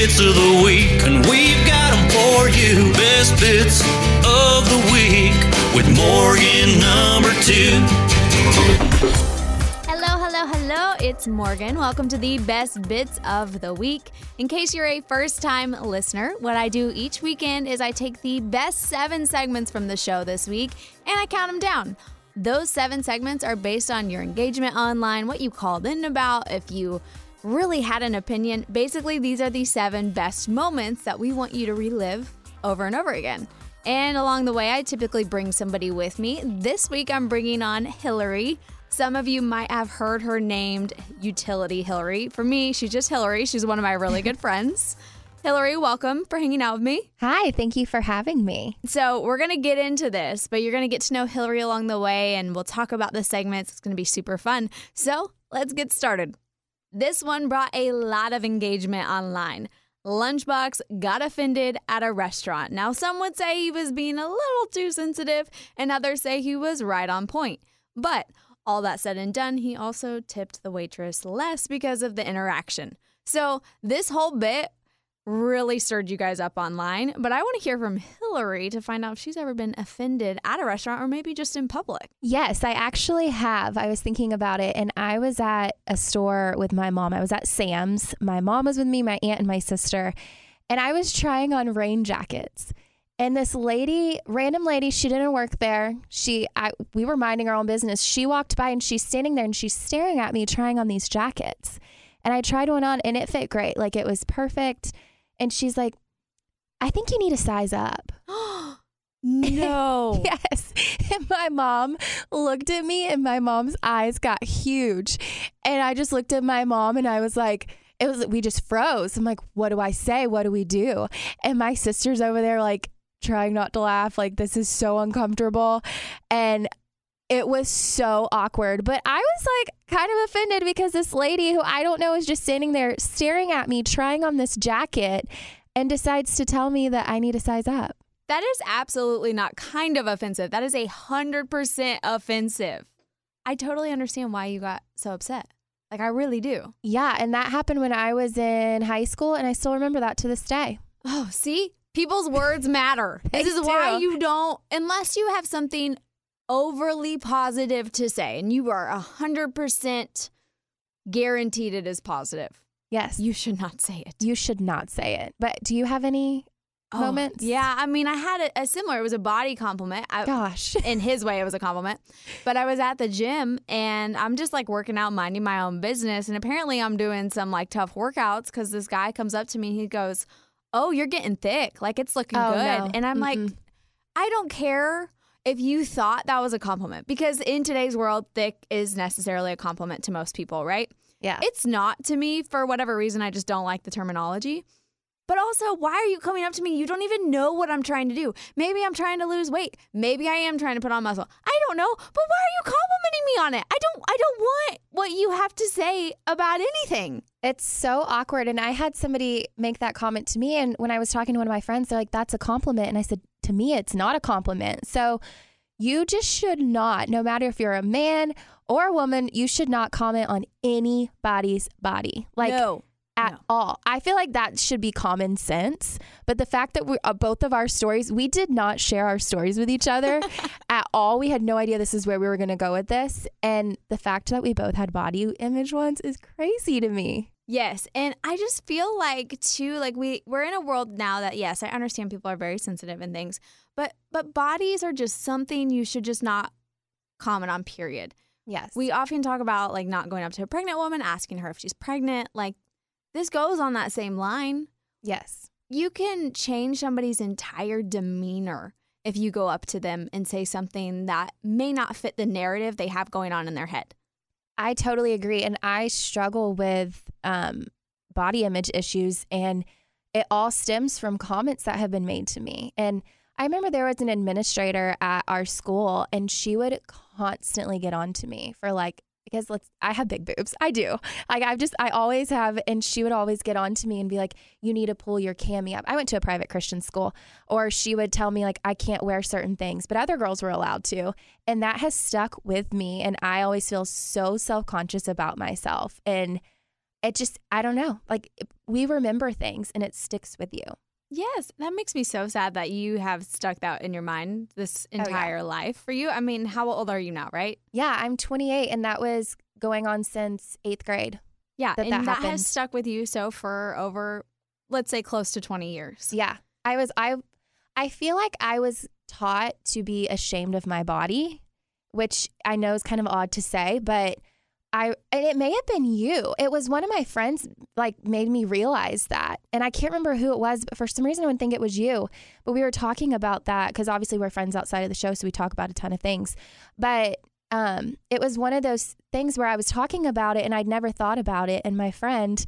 bits of the week, and we've got them for you. Best bits of the week with Morgan number two. Hello, hello, hello. It's Morgan. Welcome to the best bits of the week. In case you're a first time listener, what I do each weekend is I take the best seven segments from the show this week and I count them down. Those seven segments are based on your engagement online, what you called in about, if you really had an opinion. Basically, these are the seven best moments that we want you to relive over and over again. And along the way, I typically bring somebody with me. This week, I'm bringing on Hillary. Some of you might have heard her named Utility Hillary. For me, she's just Hillary. She's one of my really good friends. Hillary, welcome for hanging out with me. Hi, thank you for having me. So, we're going to get into this, but you're going to get to know Hillary along the way, and we'll talk about the segments. It's going to be super fun. So, let's get started. This one brought a lot of engagement online. Lunchbox got offended at a restaurant. Now, some would say he was being a little too sensitive, and others say he was right on point. But all that said and done, he also tipped the waitress less because of the interaction. So, this whole bit really stirred you guys up online, but I want to hear from Hillary to find out if she's ever been offended at a restaurant or maybe just in public. Yes, I actually have. I was thinking about it, and I was at a store with my mom. I was at Sam's. My mom was with me, my aunt, and my sister, and I was trying on rain jackets. And this lady, random lady, she didn't work there. She, I, we were minding our own business. She walked by and she's standing there and she's staring at me trying on these jackets. And I tried one on and it fit great. Like it was perfect. And she's like, I think you need to size up. no. yes. And my mom looked at me and my mom's eyes got huge. And I just looked at my mom and I was like, it was, we just froze. I'm like, what do I say? What do we do? And my sister's over there, like, trying not to laugh. Like, this is so uncomfortable. And it was so awkward. But I was like kind of offended because this lady who I don't know is just standing there staring at me, trying on this jacket, and decides to tell me that I need to size up. That is absolutely not kind of offensive. That is a hundred percent offensive. I totally understand why you got so upset. Like I really do. Yeah, and that happened when I was in high school, and I still remember that to this day. Oh, see? People's words matter. This is why you don't, unless you have something overly positive to say, and you are 100% guaranteed it is positive, Yes, you should not say it. you should not say it. But do you have any Oh, moments? Yeah, I mean, I had a, a similar, it was a body compliment. I, Gosh. in his way, it was a compliment. But I was at the gym and I'm just like working out, minding my own business. And apparently, I'm doing some like tough workouts because this guy comes up to me. He goes, Oh, you're getting thick. Like it's looking Oh, good. no. And I'm like, Mm-mm. I don't care if you thought that was a compliment because in today's world, thick is necessarily a compliment to most people, right? Yeah. It's not to me for whatever reason. I just don't like the terminology. But also, why are you coming up to me? You don't even know what I'm trying to do. Maybe I'm trying to lose weight. Maybe I am trying to put on muscle. I don't know. But why are you complimenting me on it? I don't I don't want what you have to say about anything. It's so awkward. And I had somebody make that comment to me. And when I was talking to one of my friends, they're like, that's a compliment. And I said, to me, it's not a compliment. So you just should not, no matter if you're a man or a woman, you should not comment on anybody's body. Like, no. At no. all. I feel like that should be common sense. But the fact that we uh, both of our stories, we did not share our stories with each other at all. We had no idea this is where we were going to go with this. And the fact that we both had body image ones is crazy to me. Yes, and I just feel like too like we we're in a world now that yes, I understand people are very sensitive and things, but but bodies are just something you should just not comment on period. Yes. We often talk about like not going up to a pregnant woman asking her if she's pregnant, like this goes on that same line. yes. You can change somebody's entire demeanor if you go up to them and say something that may not fit the narrative they have going on in their head. I totally agree. And I struggle with um, body image issues, and it all stems from comments that have been made to me. And I remember there was an administrator at our school, and she would constantly get on to me for like, because let's, I have big boobs. I do. Like, I've just, I always have. And she would always get on to me and be like, you need to pull your cami up. I went to a private Christian school. Or she would tell me, like, I can't wear certain things, but other girls were allowed to. And that has stuck with me. And I always feel so self conscious about myself. And it just, I don't know. Like we remember things and it sticks with you. Yes, that makes me so sad that you have stuck that in your mind this Oh, yeah. entire life for you. I mean, how old are you now, right? Yeah, I'm 28 and that was going on since eighth grade. Yeah, That and that that has stuck with you so for over, let's say, close to 20 years. Yeah. I was I I feel like I was taught to be ashamed of my body, which I know is kind of odd to say, but I and it may have been you. It was one of my friends like made me realize that. And I can't remember who it was, but for some reason I would think it was you. But we were talking about that cuz obviously we're friends outside of the show so we talk about a ton of things. But um it was one of those things where I was talking about it and I'd never thought about it and my friend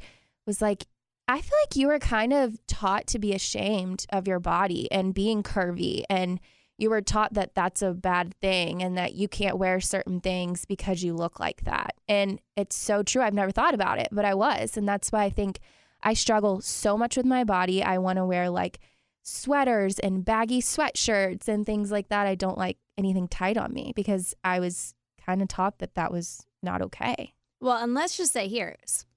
was like I feel like you were kind of taught to be ashamed of your body and being curvy and you were taught that that's a bad thing and that you can't wear certain things because you look like that. And it's so true. I've never thought about it, but I was. And that's why I think I struggle so much with my body. I want to wear like sweaters and baggy sweatshirts and things like that. I don't like anything tight on me because I was kind of taught that that was not okay. Well, and let's just say here,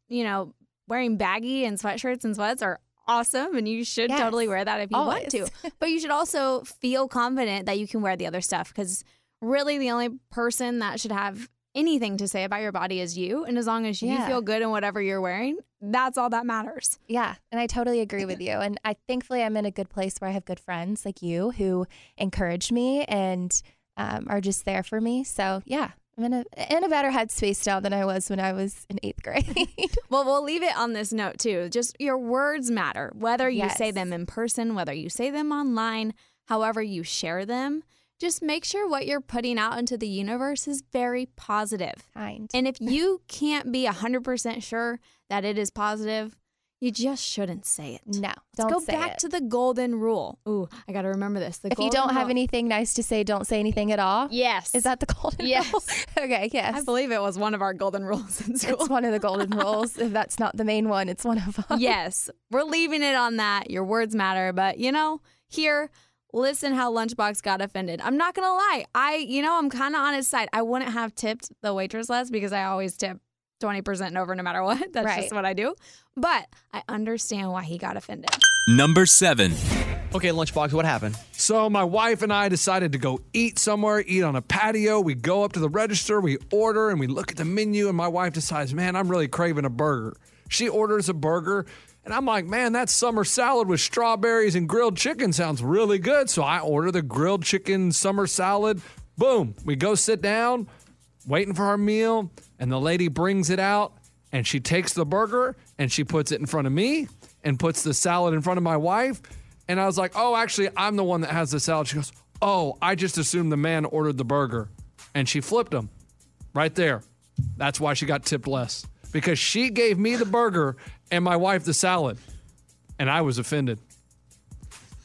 you know, wearing baggy and sweatshirts and sweats are awesome and you should Yes, totally wear that if you want to. But you should also feel confident that you can wear the other stuff because really the only person that should have anything to say about your body is you. And as long as you Yeah. feel good in whatever you're wearing, that's all that matters. Yeah, and I totally agree with you. And I thankfully I'm in a good place where I have good friends like you who encourage me and um, are just there for me. So yeah, I'm in a in a better headspace now than I was when I was in eighth grade. Well, we'll leave it on this note too. Just your words matter, whether you say them in person, whether you say them online, however you share them. Just make sure what you're putting out into the universe is very positive. kind. And if you can't be 100% sure that it is positive, you just shouldn't say it. no, Let's don't go say back it. to the golden rule. Ooh, I got to remember this. The if you don't have anything nice to say, don't say anything at all. Yes. Is that the golden rule? Yes. rule? okay, yes. I believe it was one of our golden rules in school. it's one of the golden rules. If that's not the main one, it's one of them. yes, we're leaving it on that. Your words matter, but you know, here, listen how Lunchbox got offended. I'm not gonna lie. I, you know, I'm kind of on his side. I wouldn't have tipped the waitress less because I always tip 20% and over no matter what. That's Right. just what I do. But I understand why he got offended. Number seven. Okay, Lunchbox, what happened? So my wife and I decided to go eat somewhere, eat on a patio. We go up to the register, we order, and we look at the menu, and my wife decides, man, I'm really craving a burger. She orders a burger, and I'm like, man, that summer salad with strawberries and grilled chicken sounds really good. So I order the grilled chicken summer salad. Boom, we go sit down, waiting for our meal, and the lady brings it out, and she takes the burger and she puts it in front of me and puts the salad in front of my wife. And I was like, oh, actually, I'm the one that has the salad. She goes, oh, I just assumed the man ordered the burger. And she flipped him right there. That's why she got tipped less because she gave me the burger and my wife the salad. And I was offended.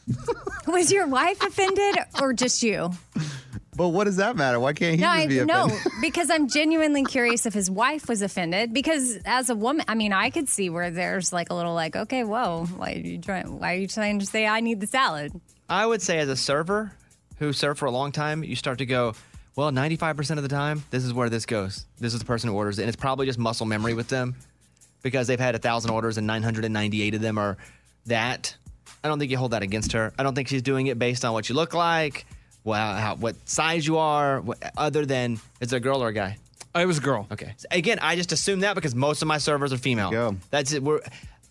Was your wife offended or just you? But what does that matter? Why can't he No, just I, be no, because I'm genuinely curious if his wife was offended. Because as a woman, I mean, I could see where there's like a little like, okay, whoa, why are you trying? Why are you trying to say I need the salad? I would say, as a server who served for a long time, you start to go, well, 95% of the time, this is where this goes. This is the person who orders it. And it's probably just muscle memory with them because they've had a thousand orders and 998 of them are that. I don't think you hold that against her. I don't think she's doing it based on what you look like, well, how, what size you are, what, other than is it a girl or a guy? Uh, it was a girl. Okay. Again, I just assume that because most of my servers are female. Go. That's it. We're,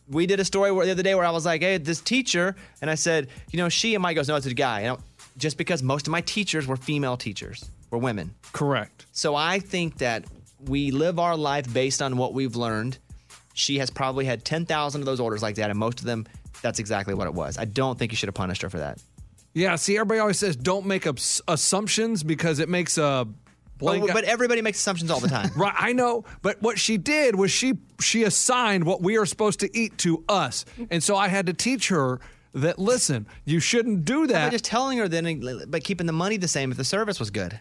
we did a story where, the other day where I was like, "Hey, this teacher," and I said, "You know, she," and Mike goes, "No, it's a guy." You know, just because most of my teachers were female teachers, were women. Correct. So I think that we live our life based on what we've learned. She has probably had ten thousand of those orders like that, and most of them, that's exactly what it was. I don't think you should have punished her for that. Yeah, see, everybody always says don't make assumptions because it makes a blank. Oh, but, but everybody makes assumptions all the time. Right, I know, but what she did was she she assigned what we are supposed to eat to us, and so I had to teach her that listen, you shouldn't do that. just telling her then, but keeping the money the same if the service was good.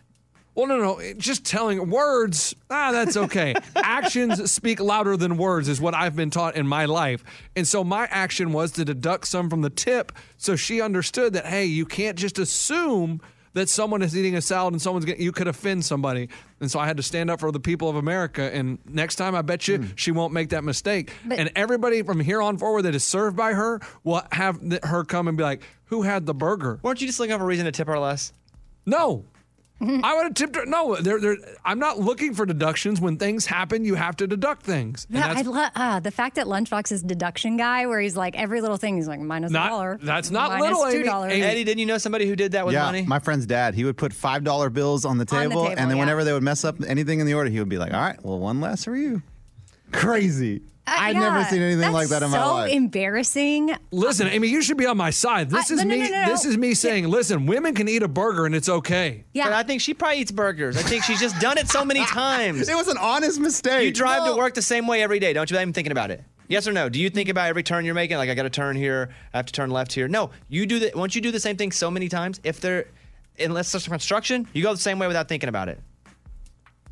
Well, no, no, it- just telling words. Ah, that's okay. Actions speak louder than words is what I've been taught in my life, and so my action was to deduct some from the tip, so she understood that hey, you can't just assume that someone is eating a salad and someone's getting, you could offend somebody. And so I had to stand up for the people of America. And next time, I bet you she won't make that mistake. and everybody from here on forward that is served by her will have her come and be like, "Who had the burger?" Weren't you just looking for a reason to tip her less? No. I would have tipped her. No, they're, they're, I'm not looking for deductions. When things happen, you have to deduct things. And Yeah, I that's love uh, the fact that Lunchbox is deduction guy, where he's like every little thing he's like minus a Not- dollar. that's not minus little, two dollars. Amy- Eddie, didn't you know somebody who did that with yeah, money? my friend's dad, he would put five dollar bills on the On the table, table, and then yeah. whenever they would mess up anything in the order, he would be like, "All right, well, one less for you." Crazy. I'd never seen anything like that in my Uh, so life. embarrassing. Listen, Amy, you should be on my side. This I- is no, no, me. no, no, This is me saying, listen, women can eat a burger and it's okay. Yeah, But I think she probably eats burgers. I think she's just done it so many times. it was an honest mistake. You drive to work the same way every day, don't you? I'm thinking about it. Yes or no? Do you think about every turn you're making? Like I got to turn here, I have to turn left here. No, you do that. Once you do the same thing so many times, if they're unless there's construction, you go the same way without thinking about it.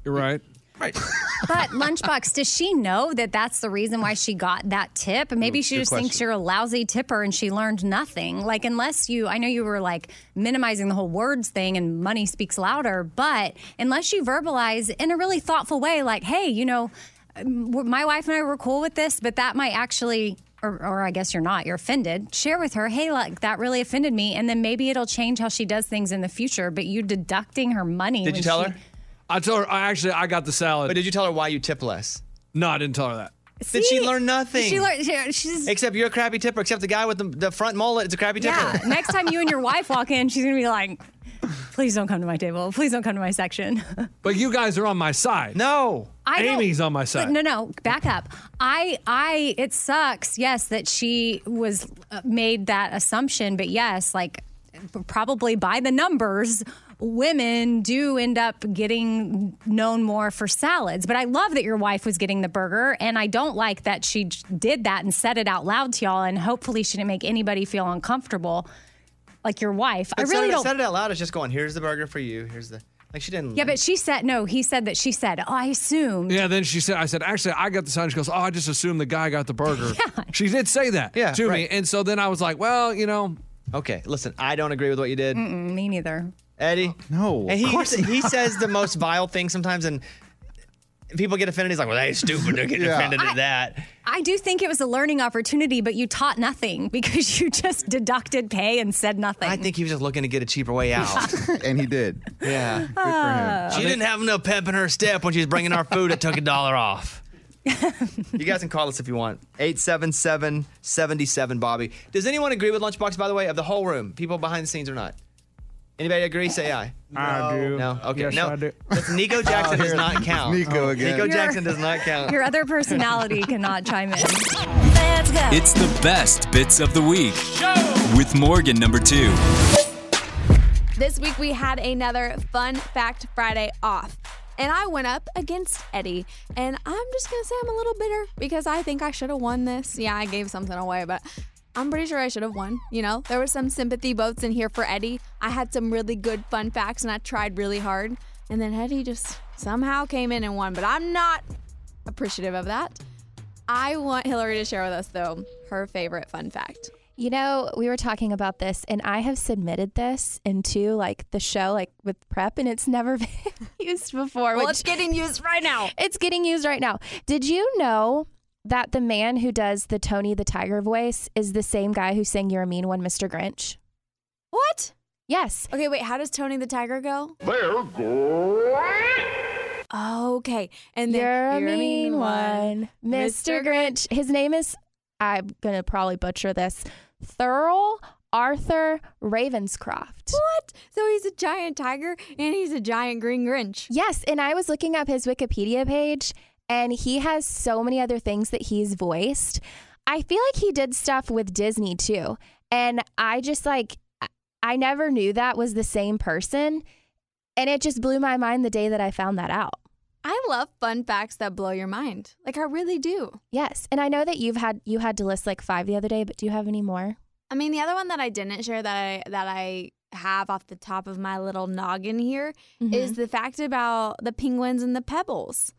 You're right. Right. but Lunchbox, does she know that that's the reason why she got that tip? Maybe she good just thinks you're a lousy tipper and she learned nothing. Like, unless you, I know you were like minimizing the whole words thing and money speaks louder, but unless you verbalize in a really thoughtful way, like, hey, you know, um, my wife and I were cool with this, but that might actually. Or, or I guess you're not. You're offended. Share with her, hey, like that really offended me, and then maybe it'll change how she does things in the future. But you deducting her money. Did you tell she- her? I told her, I actually, I got the salad. But did you tell her why you tip less? no, I didn't tell her that. Did she See? learn nothing? She learned. She, she's Except you're a crappy tipper. Except the guy with the, the front mullet is a crappy tipper. Yeah. Next time you and your wife walk in, she's gonna be like, "Please don't come to my table. Please don't come to my section." But you guys are on my side. No. I don't- Amy's on my side. But no, no, back up. I, I, it sucks. Yes, that she was uh, made that assumption, but yes, like probably by the numbers. Women do end up getting known more for salads, but I love that your wife was getting the burger, and I don't like that she did that and said it out loud to y'all, and hopefully she didn't make anybody feel uncomfortable, like your wife. I really said, don't. said it out loud. It's just going. Here's the burger for you. Here's the like. She didn't. Yeah, but she said no. He said that she said, "Oh, I assumed." Yeah, then she said, I said, actually, I got the sign. She goes, oh, I just assumed the guy got the burger. yeah. She did say that Yeah, to me. And so then I was like, well, you know, Okay, listen. I don't agree with what you did, Mm, Me neither. Eddie. No, And of he course he says the most vile things sometimes, and people get offended. He's like, "Well, they stupid. They're getting Yeah. offended at that." I do think it was a learning opportunity, but you taught nothing because you just deducted pay and said nothing. I think he was just looking to get a cheaper way out. and he did. yeah. Good for him. Ah. She didn't have enough pep in her step when she was bringing our food. It took a dollar off. you guys can call us if you want. 877 77 Bobby. Does anyone agree with Lunchbox, by the way, of the whole room? People behind the scenes or not? Anybody agree? Say aye. I do. No? Okay. Yes, no. I do. Listen, Nico Jackson does not count. Nico again. Nico Your- Jackson does not count. Your other personality cannot chime in. It's the best bits of the week with Morgan number two. This week we had another Fun Fact Friday off. And I went up against Eddie. And I'm just going to say I'm a little bitter because I think I should have won this. Yeah, I gave something away, but I'm pretty sure I should have won. You know, there were some sympathy votes in here for Eddie. I had some really good fun facts and I tried really hard. And then Eddie just somehow came in and won, but I'm not appreciative of that. I want Hillary to share with us, though, her favorite fun fact. You know, we were talking about this, and I have submitted this into like the show, like with prep, and it's never been used before. Well, which- it's getting used right now. it's getting used right now. Did you know that the man who does the Tony the Tiger voice is the same guy who sang "You're a Mean One, Mr. Grinch"? What? Yes. Okay, wait, how does Tony the Tiger go? They're great. Okay. And then You're a mean one, Mr. Grinch. His name is, I'm going to probably butcher this, Thurl Arthur Ravenscroft. What? So he's a giant tiger and he's a giant green Grinch. Yes. And I was looking up his Wikipedia page, and he has so many other things that he's voiced. I feel like he did stuff with Disney too. And I just like, I- never knew that was the same person. And it just blew my mind the day that I found that out. I love fun facts that blow your mind. Like I really do. Yes, and I know that you've had you had to list like five the other day, but do you have any more? I mean, the other one that I didn't share that I that I have off the top of my little noggin here mm-hmm. is the fact about the penguins and the pebbles.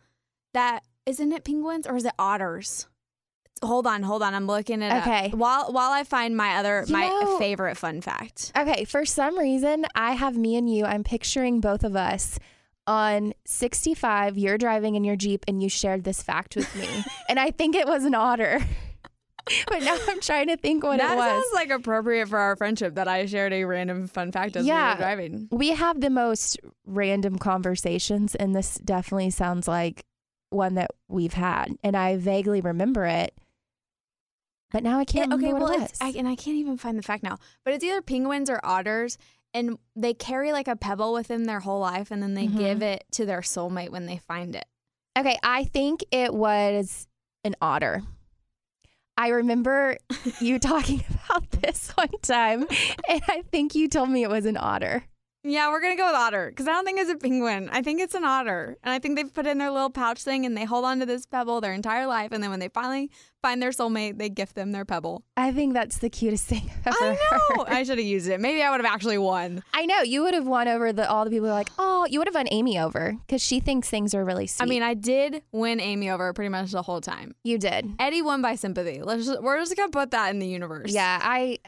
That isn't it penguins or is it otters? Hold on, hold on. I'm looking at it Okay. up. While while I find my other You my know- favorite fun fact. Okay, for some reason, I have me and you. I'm picturing both of us on 65. You're driving in your Jeep and you shared this fact with me. and I think it was an otter. but now I'm trying to think what that it was. sounds like appropriate for our friendship that I shared a random fun fact as we Yeah. were driving. we have the most random conversations, and this definitely sounds like one that we've had. And I vaguely remember it. But now I can't It- okay, well, it it's. I, and I can't even find the fact now. But it's either penguins or otters, and they carry like a pebble with them their whole life, and then they Mhm. give it to their soulmate when they find it. Okay, I think it was an otter. I remember you talking about this one time, and I think you told me it was an otter. Yeah, we're gonna go with otter because I don't think it's a penguin. I think it's an otter, and I think they've put in their little pouch thing, and they hold on to this pebble their entire life, and then when they finally find their soulmate, they gift them their pebble. I think that's the cutest thing I've I ever know. heard. I should have used it. Maybe I would have actually won. I know you would have won over the all the people who are like, oh, you would have won Amy over because she thinks things are really sweet. I mean, I did win Amy over pretty much the whole time. you did. Eddie won by sympathy. Let's just, we're just gonna put that in the universe. Yeah, I.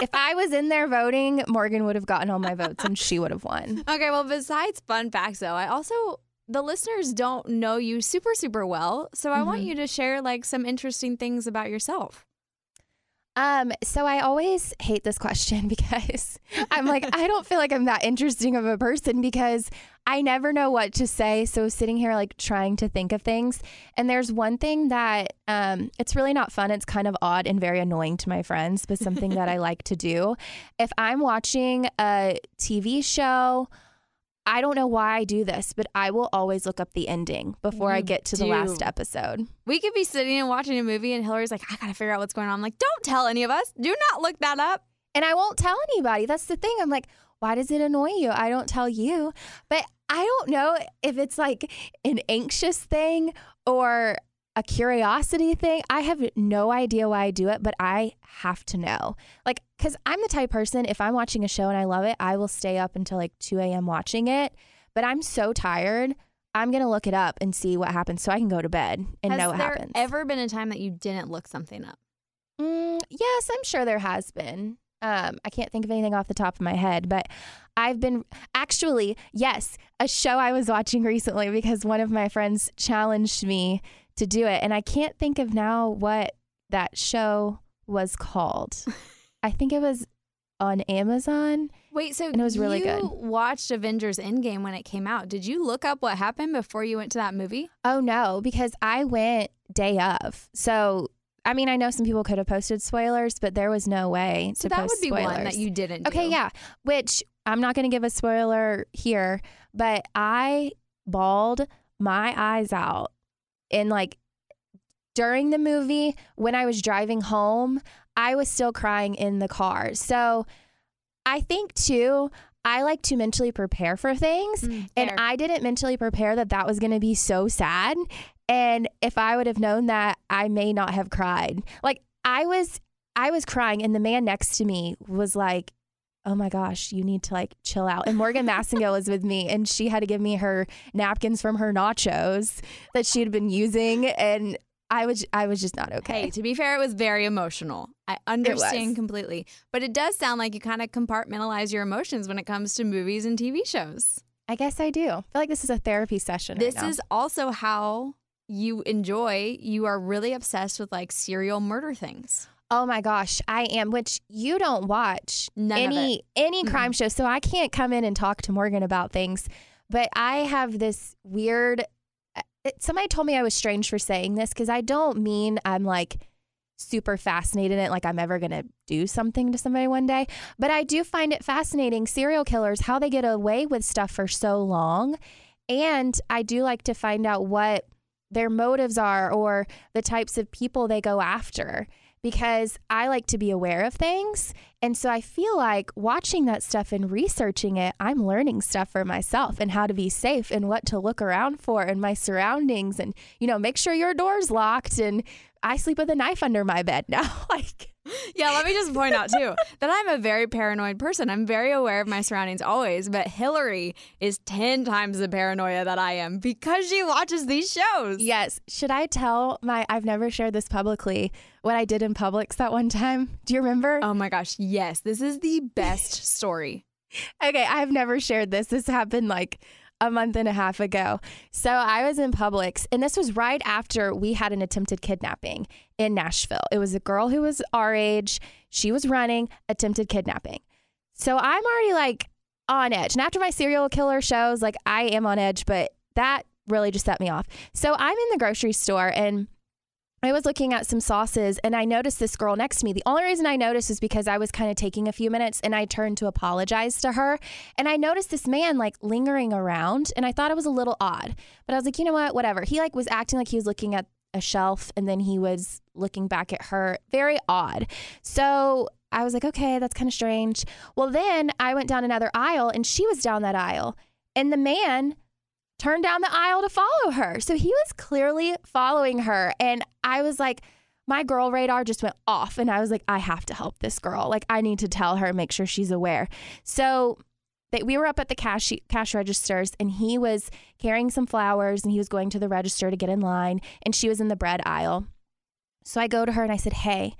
if I was in there voting, Morgan would have gotten all my votes and she would have won. Okay, well, besides fun facts, though, I also the listeners don't know you super super well, so I want Mhm. you to share like some interesting things about yourself. Um, so I always hate this question because I'm like, I don't feel like I'm that interesting of a person because I never know what to say. So sitting here like trying to think of things. And there's one thing that um it's really not fun. It's kind of odd and very annoying to my friends, but something that I like to do. If I'm watching a TV show, I don't know why I do this, but I will always look up the ending before I get to the last episode. We could be sitting and watching a movie, and Hillary's like, "I gotta figure out what's going on." I'm like, "Don't tell any of us. Do not look that up." And I won't tell anybody. That's the thing. I'm like, why does it annoy you? I don't tell you. But I don't know if it's like an anxious thing or a curiosity thing. I have no idea why I do it, but I have to know. Like, because I'm the type person, if I'm watching a show and I love it, I will stay up until like 2 a.m. watching it. But I'm so tired. I'm going to look it up and see what happens so I can go to bed and Has know what there happens. ever been a time that you didn't look something up? Mm, yes, I'm sure there has been. Um, I can't think of anything off the top of my head, but I've been actually, yes, a show I was watching recently because one of my friends challenged me to do it. And I can't think of now what that show was called. I think it was on Amazon. Wait, so And it was really you good. watched Avengers Endgame when it came out. Did you look up what happened before you went to that movie? Oh no, because I went day of. So, I mean, I know some people could have posted spoilers, but there was no way So to that would be one that you didn't. Okay, do. yeah. Which I'm not going to give a spoiler here, but I bawled my eyes out in like during the movie when I was driving home, I was still crying in the car. So I think too, I like to mentally prepare for things. Mm, And. I didn't mentally prepare that that was going to be so sad. And if I would have known that, I may not have cried. Like I was, I was crying, and the man next to me was like, "Oh my gosh, you need to like chill out." And Morgan Massengill was with me, and she had to give me her napkins from her nachos that she had been using, and I was, I was just not okay. Hey, to be fair, it was very emotional. I understand completely. But it does sound like you kind of compartmentalize your emotions when it comes to movies and TV shows. I guess I do. I feel like this is a therapy session. right This now. is also how you enjoy, you are really obsessed with like serial murder things. Oh my gosh, I am. Which you don't watch None any any crime show, so I can't come in and talk to Morgan about things. But I have this weird. uh, Somebody told me I was strange for saying this because I don't mean I'm like super fascinated in it, like I'm ever gonna do something to somebody one day. But I do find it fascinating serial killers how they get away with stuff for so long, and I do like to find out what their motives are or the types of people they go after because I like to be aware of things. And so I feel like watching that stuff and researching it, I'm learning stuff for myself and how to be safe and what to look around for and my surroundings and, you know, make sure your door's locked. And I sleep with a knife under my bed now. like, Yeah, Yeah, let me just point out too that I'm a very paranoid person. I'm very aware of my surroundings always, but Hillary is 10 times the paranoia that I am because she watches these shows. Yes. Should I tell my, I've never shared this publicly, what I did in Publix that one time? Do you remember? Oh my gosh, yes. This is the best story. Okay, I've never shared this. This happened like a month and a half ago. So I was in Publix, and this was right after we had an attempted kidnapping in Nashville. It was a girl who was our age. She was running attempted kidnapping. So I'm already like on edge. And after my serial killer shows, like I am on edge, but that really just set me off. So I'm in the grocery store and I was looking at some sauces and I noticed this girl next to me. The only reason I noticed is because I was kind of taking a few minutes and I turned to apologize to her. And I noticed this man like lingering around and I thought it was a little odd. But I was like, you know what? Whatever. He like was acting like he was looking at a shelf and then he was looking back at her. Very odd. So I was like, okay, that's kind of strange. Well, then I went down another aisle and she was down that aisle. And the man turned down the aisle to follow her. So he was clearly following her. And I was like, my girl radar just went off. And I was like, I have to help this girl. Like, I need to tell her, make sure she's aware. So they, we were up at the cash, cash registers and he was carrying some flowers and he was going to the register to get in line. And she was in the bread aisle. So I go to her and I said, Hey,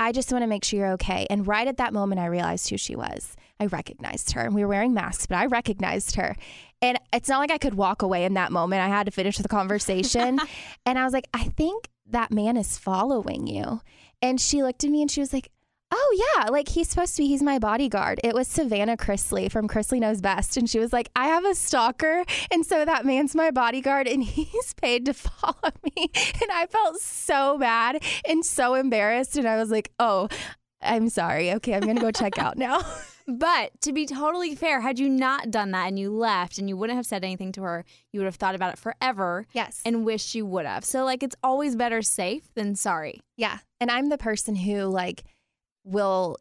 I just want to make sure you're okay. And right at that moment, I realized who she was. I recognized her. And we were wearing masks, but I recognized her. And it's not like I could walk away in that moment. I had to finish the conversation. and I was like, I think that man is following you. And she looked at me and she was like, Oh, yeah. Like he's supposed to be, he's my bodyguard. It was Savannah Chrisley from Chrisley Knows Best. And she was like, I have a stalker. And so that man's my bodyguard and he's paid to follow me. And I felt so bad and so embarrassed. And I was like, Oh, I'm sorry. Okay, I'm going to go check out now. But to be totally fair, had you not done that and you left and you wouldn't have said anything to her, you would have thought about it forever. Yes. And wished you would have. So, like, it's always better safe than sorry. Yeah. And I'm the person who, like, will,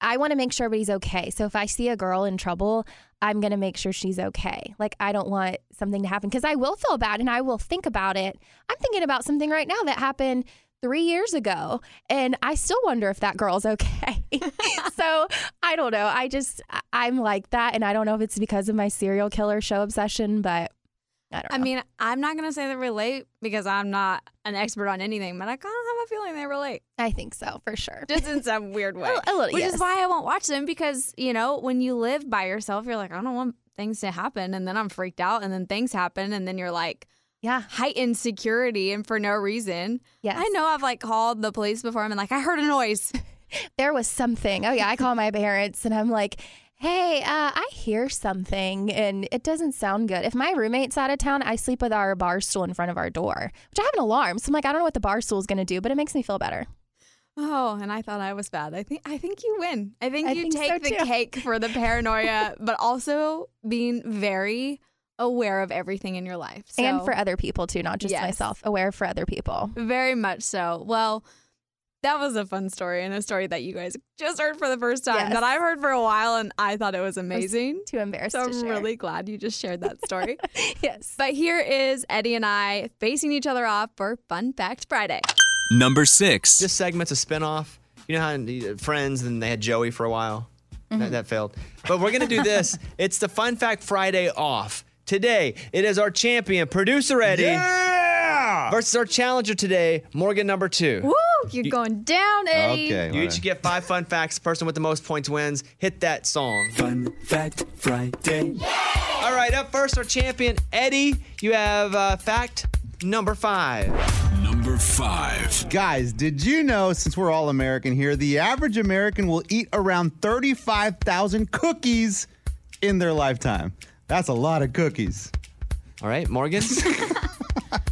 I want to make sure everybody's okay. So if I see a girl in trouble, I'm going to make sure she's okay. Like, I don't want something to happen because I will feel bad and I will think about it. I'm thinking about something right now that happened three years ago and I still wonder if that girl's okay. so I don't know. I just, I'm like that. And I don't know if it's because of my serial killer show obsession, but I don't know. I mean, I'm not going to say they relate because I'm not an expert on anything, but I kind of have a feeling they relate. I think so for sure. Just in some weird way. A- a little, Which yes. is why I won't watch them because, you know, when you live by yourself, you're like, I don't want things to happen. And then I'm freaked out. And then things happen. And then you're like, yeah. heightened security and for no reason. Yes. I know I've like called the police before. I'm like, I heard a noise. there was something. Oh yeah, I call my parents and I'm like, "Hey, uh, I hear something and it doesn't sound good." If my roommate's out of town, I sleep with our bar stool in front of our door, which I have an alarm. So I'm like, I don't know what the bar stool is going to do, but it makes me feel better. Oh, and I thought I was bad. I think I think you win. I think I you think take so, the cake for the paranoia, but also being very aware of everything in your life. So, and for other people too, not just Yes. myself. Aware for other people. very much so. Well, that was a fun story and a story that you guys just heard for the first time Yes. that I've heard for a while and I thought it was amazing. Too embarrassed So to I'm share. really glad you just shared that story. yes. but here is Eddie and I facing each other off for Fun Fact Friday. Number six. This segment's a spinoff. You know how in uh, Friends and they had Joey for a while? That, mm-hmm. that failed. But we're going to do this. it's the Fun Fact Friday off. Today, it is our champion, producer Eddie, Yeah. versus our challenger today, Morgan number two. Woo! You're going down, Eddie. Okay. You each get five fun facts. Person with the most points wins. Hit that song. Fun Fact Friday. All right, up first, our champion, Eddie. You have uh, fact number five. Number five. Guys, did you know, since we're all American here, the average American will eat around 35,000 cookies in their lifetime? That's a lot of cookies. All right, Morgan.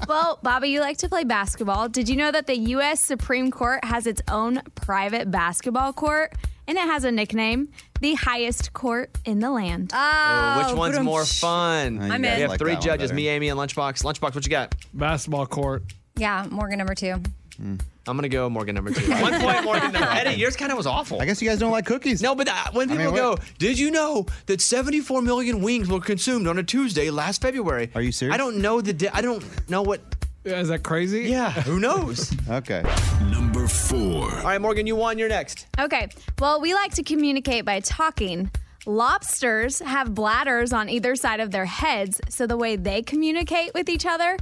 Well, Bobby, you like to play basketball. Did you know that the U.S. Supreme Court has its own private basketball court? And it has a nickname, the highest court in the land. Oh, oh Which one's more fun? I'm in. We have like three judges, me, Amy, and Lunchbox. Lunchbox, what you got? Basketball court. Yeah, Morgan number two. Hmm. I'm gonna go Morgan number two. One point, Morgan number. Eddie, yours kind of was awful. I guess you guys don't like cookies. No, but uh, when I people mean, go, did you know that 74 million wings were consumed on a Tuesday last February? Are you serious? I don't know the. Di- I don't know what. Is that crazy? Yeah, who knows? Okay. Number Number four. All right, Morgan, you won. You're next. Okay. Well, we like to communicate by talking. Lobsters have bladders on either side of their heads, so the way they communicate with each other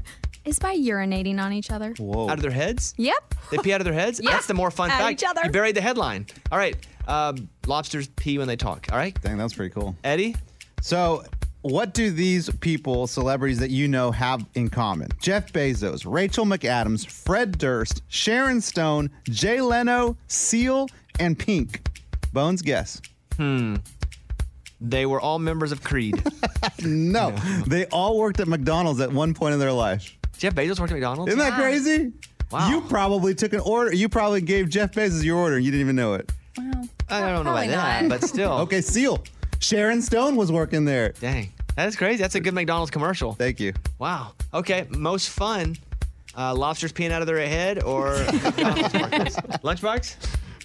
is by urinating on each other. Whoa. Out of their heads? Yep. They pee out of their heads? Yeah. That's the more fun At fact. each other. You buried the headline. All right. Um, lobsters pee when they talk. All right. Dang, that's pretty cool. Eddie? So, what do these people, celebrities that you know, have in common? Jeff Bezos, Rachel McAdams, Fred Durst, Sharon Stone, Jay Leno, Seal, and Pink. Bones, guess. Hmm. They were all members of Creed. No, they all worked at McDonald's at one point in their life. Jeff Bezos worked at McDonald's? Isn't that crazy? Wow. You probably took an order. You probably gave Jeff Bezos your order and you didn't even know it. Well, I don't know Probably about that, not. but still. Okay, Seal. Sharon Stone was working there. Dang. That is crazy. That's a good McDonald's commercial. Thank you. Wow. Okay. Most fun. Uh, lobsters peeing out of their head or McDonald's workers? Lunchbox?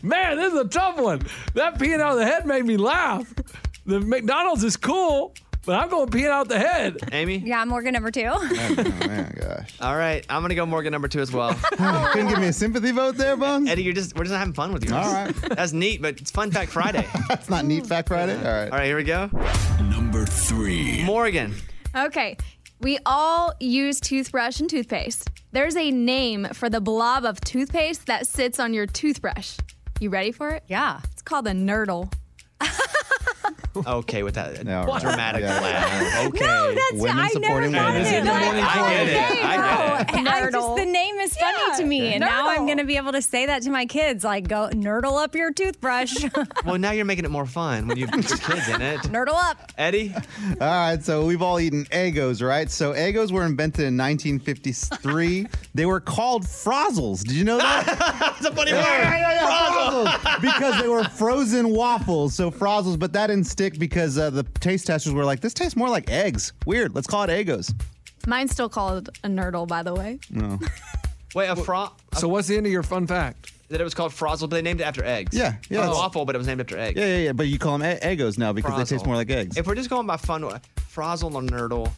Man, this is a tough one. That peeing out of the head made me laugh. The McDonald's is cool, but I'm going peeing out the head. Amy? Yeah, I'm Morgan number two. Oh, man, gosh. All right. I'm going to go Morgan number two as well. Couldn't give me a sympathy vote there, Bones? Eddie, you're just we're just having fun with you. All right. That's neat, but it's Fun Fact Friday. That's not Neat Fact Friday? All right. All right, here we go. Number three. Morgan. Okay. We all use toothbrush and toothpaste. There's a name for the blob of toothpaste that sits on your toothbrush. You ready for it? Yeah. It's called a nurdle. Okay, with that Yeah, all right. dramatic Yeah, laugh. Okay. No, that's Women I never supporting thought women. of This it is the morning. I get it. I get it. I just Nurdle. the name is funny to me, and now I'm Nurdle. going to be able to say that to my kids. Like, go nurdle up your toothbrush, Well, now you're making it more fun when you put your kids in it. nurdle up. Eddie? All right, so we've all eaten Eggos, right? So Eggos were invented in 1953. they were called Frozzles. Did you know that? That's a funny word. Frazzles. because they were frozen waffles, so Frozzles. But that didn't stick because uh, the taste testers were like, "This tastes more like eggs. Weird. Let's call it Eggos." Mine's still called a nurdle, by the way. No. Wait, a fro So what's the end of your fun fact? that it was called Frozzle, but they named it after eggs. Yeah, yeah, It was it's- waffle, but it was named after eggs. Yeah, yeah, yeah. But you call them e- Eggos now because they taste Frozzle. more like eggs. If we're just going by fun, Frozzle or Nurdle,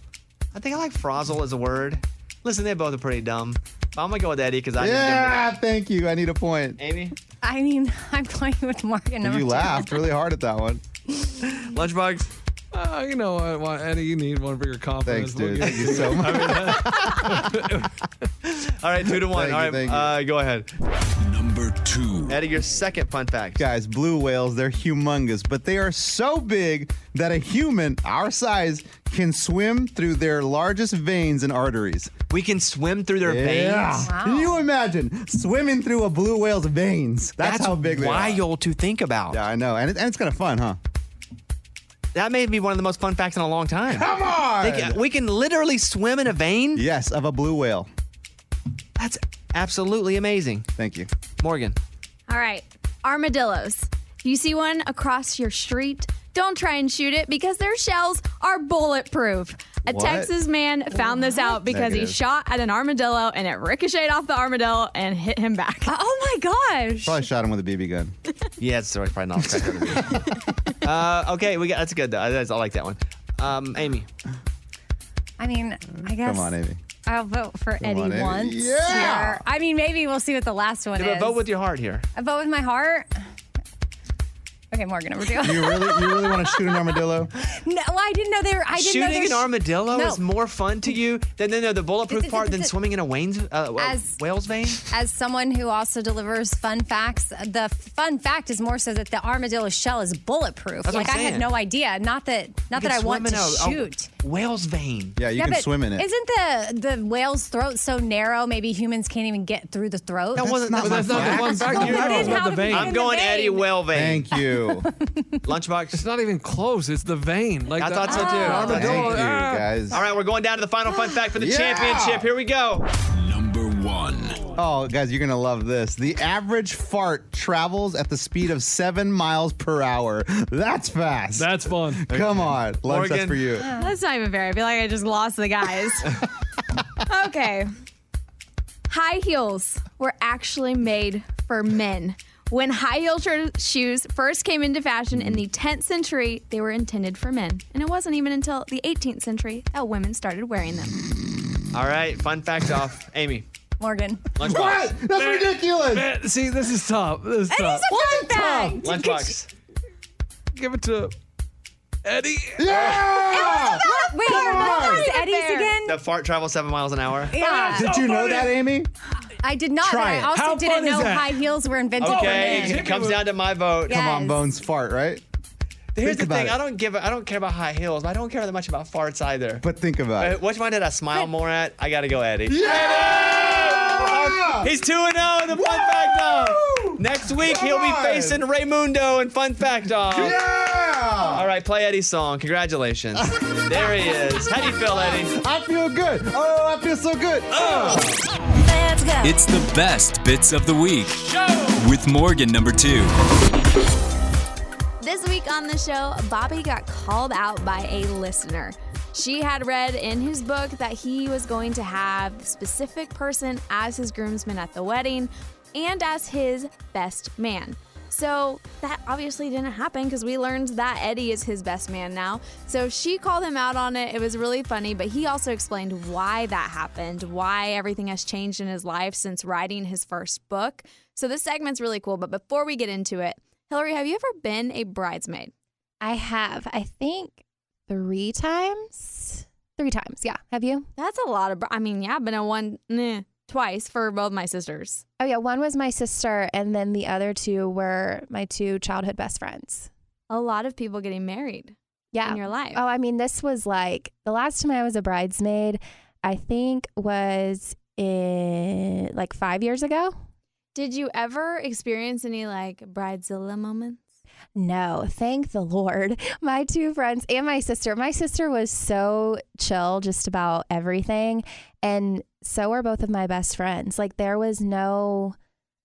I think I like Frozzle as a word. Listen, they both are pretty dumb. But I'm gonna go with Eddie because I yeah, thank you. I need a point. didn't give him- Amy, I mean, I'm going with Morgan number You two. laughed really hard at that one. Lunchbox. Uh, you know what, what, Eddie, you need one for your confidence. Thanks, dude. We'll Thank you so much. All right, two to one. Thank All you, right, thank you. uh, go ahead. Number two. Eddie, your second fun fact. Guys, blue whales, they're humongous, but they are so big that a human our size can swim through their largest veins and arteries. We can swim through their Yeah. veins. Can you imagine swimming through a blue whale's veins? That's, That's how big they are. wild to think about. Yeah, I know. And, it, and it's kind of fun, huh? That may be one of the most fun facts in a long time. Come on! They can- we can literally swim in a vein. yes, of a blue whale. That's absolutely amazing. Thank you. Morgan. All right, armadillos. You see one across your street, don't try and shoot it because their shells are bulletproof. A What? Texas man found this out because Negative. he shot at an armadillo and it ricocheted off the armadillo and hit him back. Oh my gosh. Probably shot him with a BB gun. Yeah, it's sorry, probably not. effective. uh, okay, we got that's good though. That's, I like that one. Um, Amy. I mean, I guess Come on, Amy. I'll vote for Eddie on, Amy. once. Yeah. here. I mean, maybe we'll see what the last one Yeah, is. but vote with your heart here. I vote with my heart. Okay, Morgan number two. You really, you really want to shoot an armadillo? no, well, I didn't know they were. I didn't know Shooting they an were armadillo No. is more fun to you than no, no, the bulletproof part than swimming in a Wayne's, uh, uh, As- whale's vein. As someone who also delivers fun facts, the fun fact is more so that the armadillo shell is bulletproof. That's what like I'm I had saying. no idea. Not that. Not You that I can want swim to in a- a shoot. whale's vein. Yeah, you yeah, can but swim in it. Isn't the the whale's throat so narrow? Maybe humans can't even get through the throat. That wasn't not that was that's my not the fact. fun fact. Well, You're then talking how about the did we vein. get I'm the going vein. Eddie Whale vein. Thank you. Lunchbox. It's not even close. It's the vein. Like I the- thought so too. the armadillo, Thank you, ah. guys. All right, we're going down to the final fun fact for the Yeah. championship. Here we go. Number one. Oh, guys, you're gonna love this. The average fart travels at the speed of seven miles per hour. That's fast. That's fun. Come on, lunch. That's Morgan. for you. That's not even fair. I feel like I just lost the guys. okay. High heels were actually made for men. When high heel shoes first came into fashion in the 10th century, they were intended for men. And it wasn't even until the 18th century that women started wearing them. All right, fun fact off. Amy. Morgan. What? That's ridiculous. Man, see, this is tough. This is tough. Fun fact. Lunchbox. Give it to Eddie. Yeah! Wait, what was Eddie's again? The fart travels seven miles an hour. Yeah, Did you know that, Amy? I did not. Try but it. I also How didn't fun is know that? high heels were invented. for Okay, men. it comes down to my vote. Yeah. Come on, Yes. Bones fart, right? Here's Think the about thing: it. I don't give. a- I don't care about high heels. But I don't care that much about farts either. But think about Uh, it. Which one did I smile more at? I gotta go, Eddie. Yeah! He's 2 0 in the Fun Fact Off. Next week, he'll be on. facing Raymundo in Fun Fact Off. Yeah! All right, play Eddie's song. Congratulations. there he is. How do you feel, Eddie? I feel good. Oh, I feel so good. Oh. It's the best bits of the week with Morgan number two. This week on the show, Bobby got called out by a listener. She had read in his book that he was going to have the specific person as his groomsman at the wedding and as his best man. So that obviously didn't happen because we learned that Eddie is his best man now. So she called him out on it. It was really funny, but he also explained why that happened, why everything has changed in his life since writing his first book. So this segment's really cool. But before we get into it, Hillary, have you ever been a bridesmaid? I have, I think, three times. Three times, yeah. Have you? That's a lot of. bri- I mean, yeah, I've been a one, nah, twice for both my sisters. Oh, yeah. One was my sister, and then the other two were my two childhood best friends. A lot of people getting married Yeah. in your life. Oh, I mean, this was like the last time I was a bridesmaid, I think was in like five years ago. Did you ever experience any like bridezilla moments? No, thank the Lord. My two friends and my sister. My sister was so chill just about everything. And so were both of my best friends. Like there was no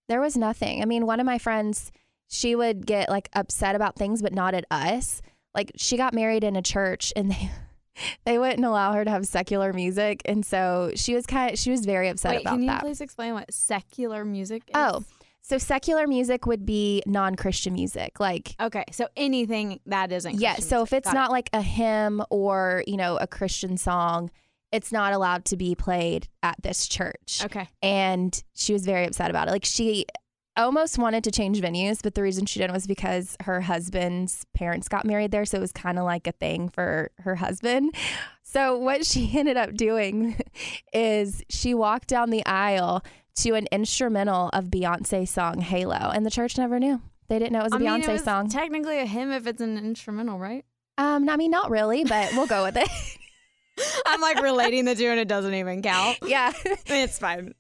there was nothing. I mean, one of my friends, she would get like upset about things but not at us. Like she got married in a church and they they wouldn't allow her to have secular music and so she was kind of she was very upset Wait, about can you that. please explain what secular music is? Oh, so secular music would be non-Christian music. Like okay. So anything that isn't. Christian yeah, so music. if it's Got it. not like a hymn or, you know, a Christian song, it's not allowed to be played at this church. okay, And she was very upset about it. Like she almost wanted to change venues, but the reason she didn't was because her husband's parents got married there, so it was kind of like a thing for her husband. So what she ended up doing is she walked down the aisle to an instrumental of Beyonce's song Halo, and the church never knew. They didn't know it was a I mean, Beyonce it was song. Technically a hymn if it's an instrumental, right? Um, I mean, not really, but we'll go with it. I'm like relating the two, and it doesn't even count. yeah. It's fine.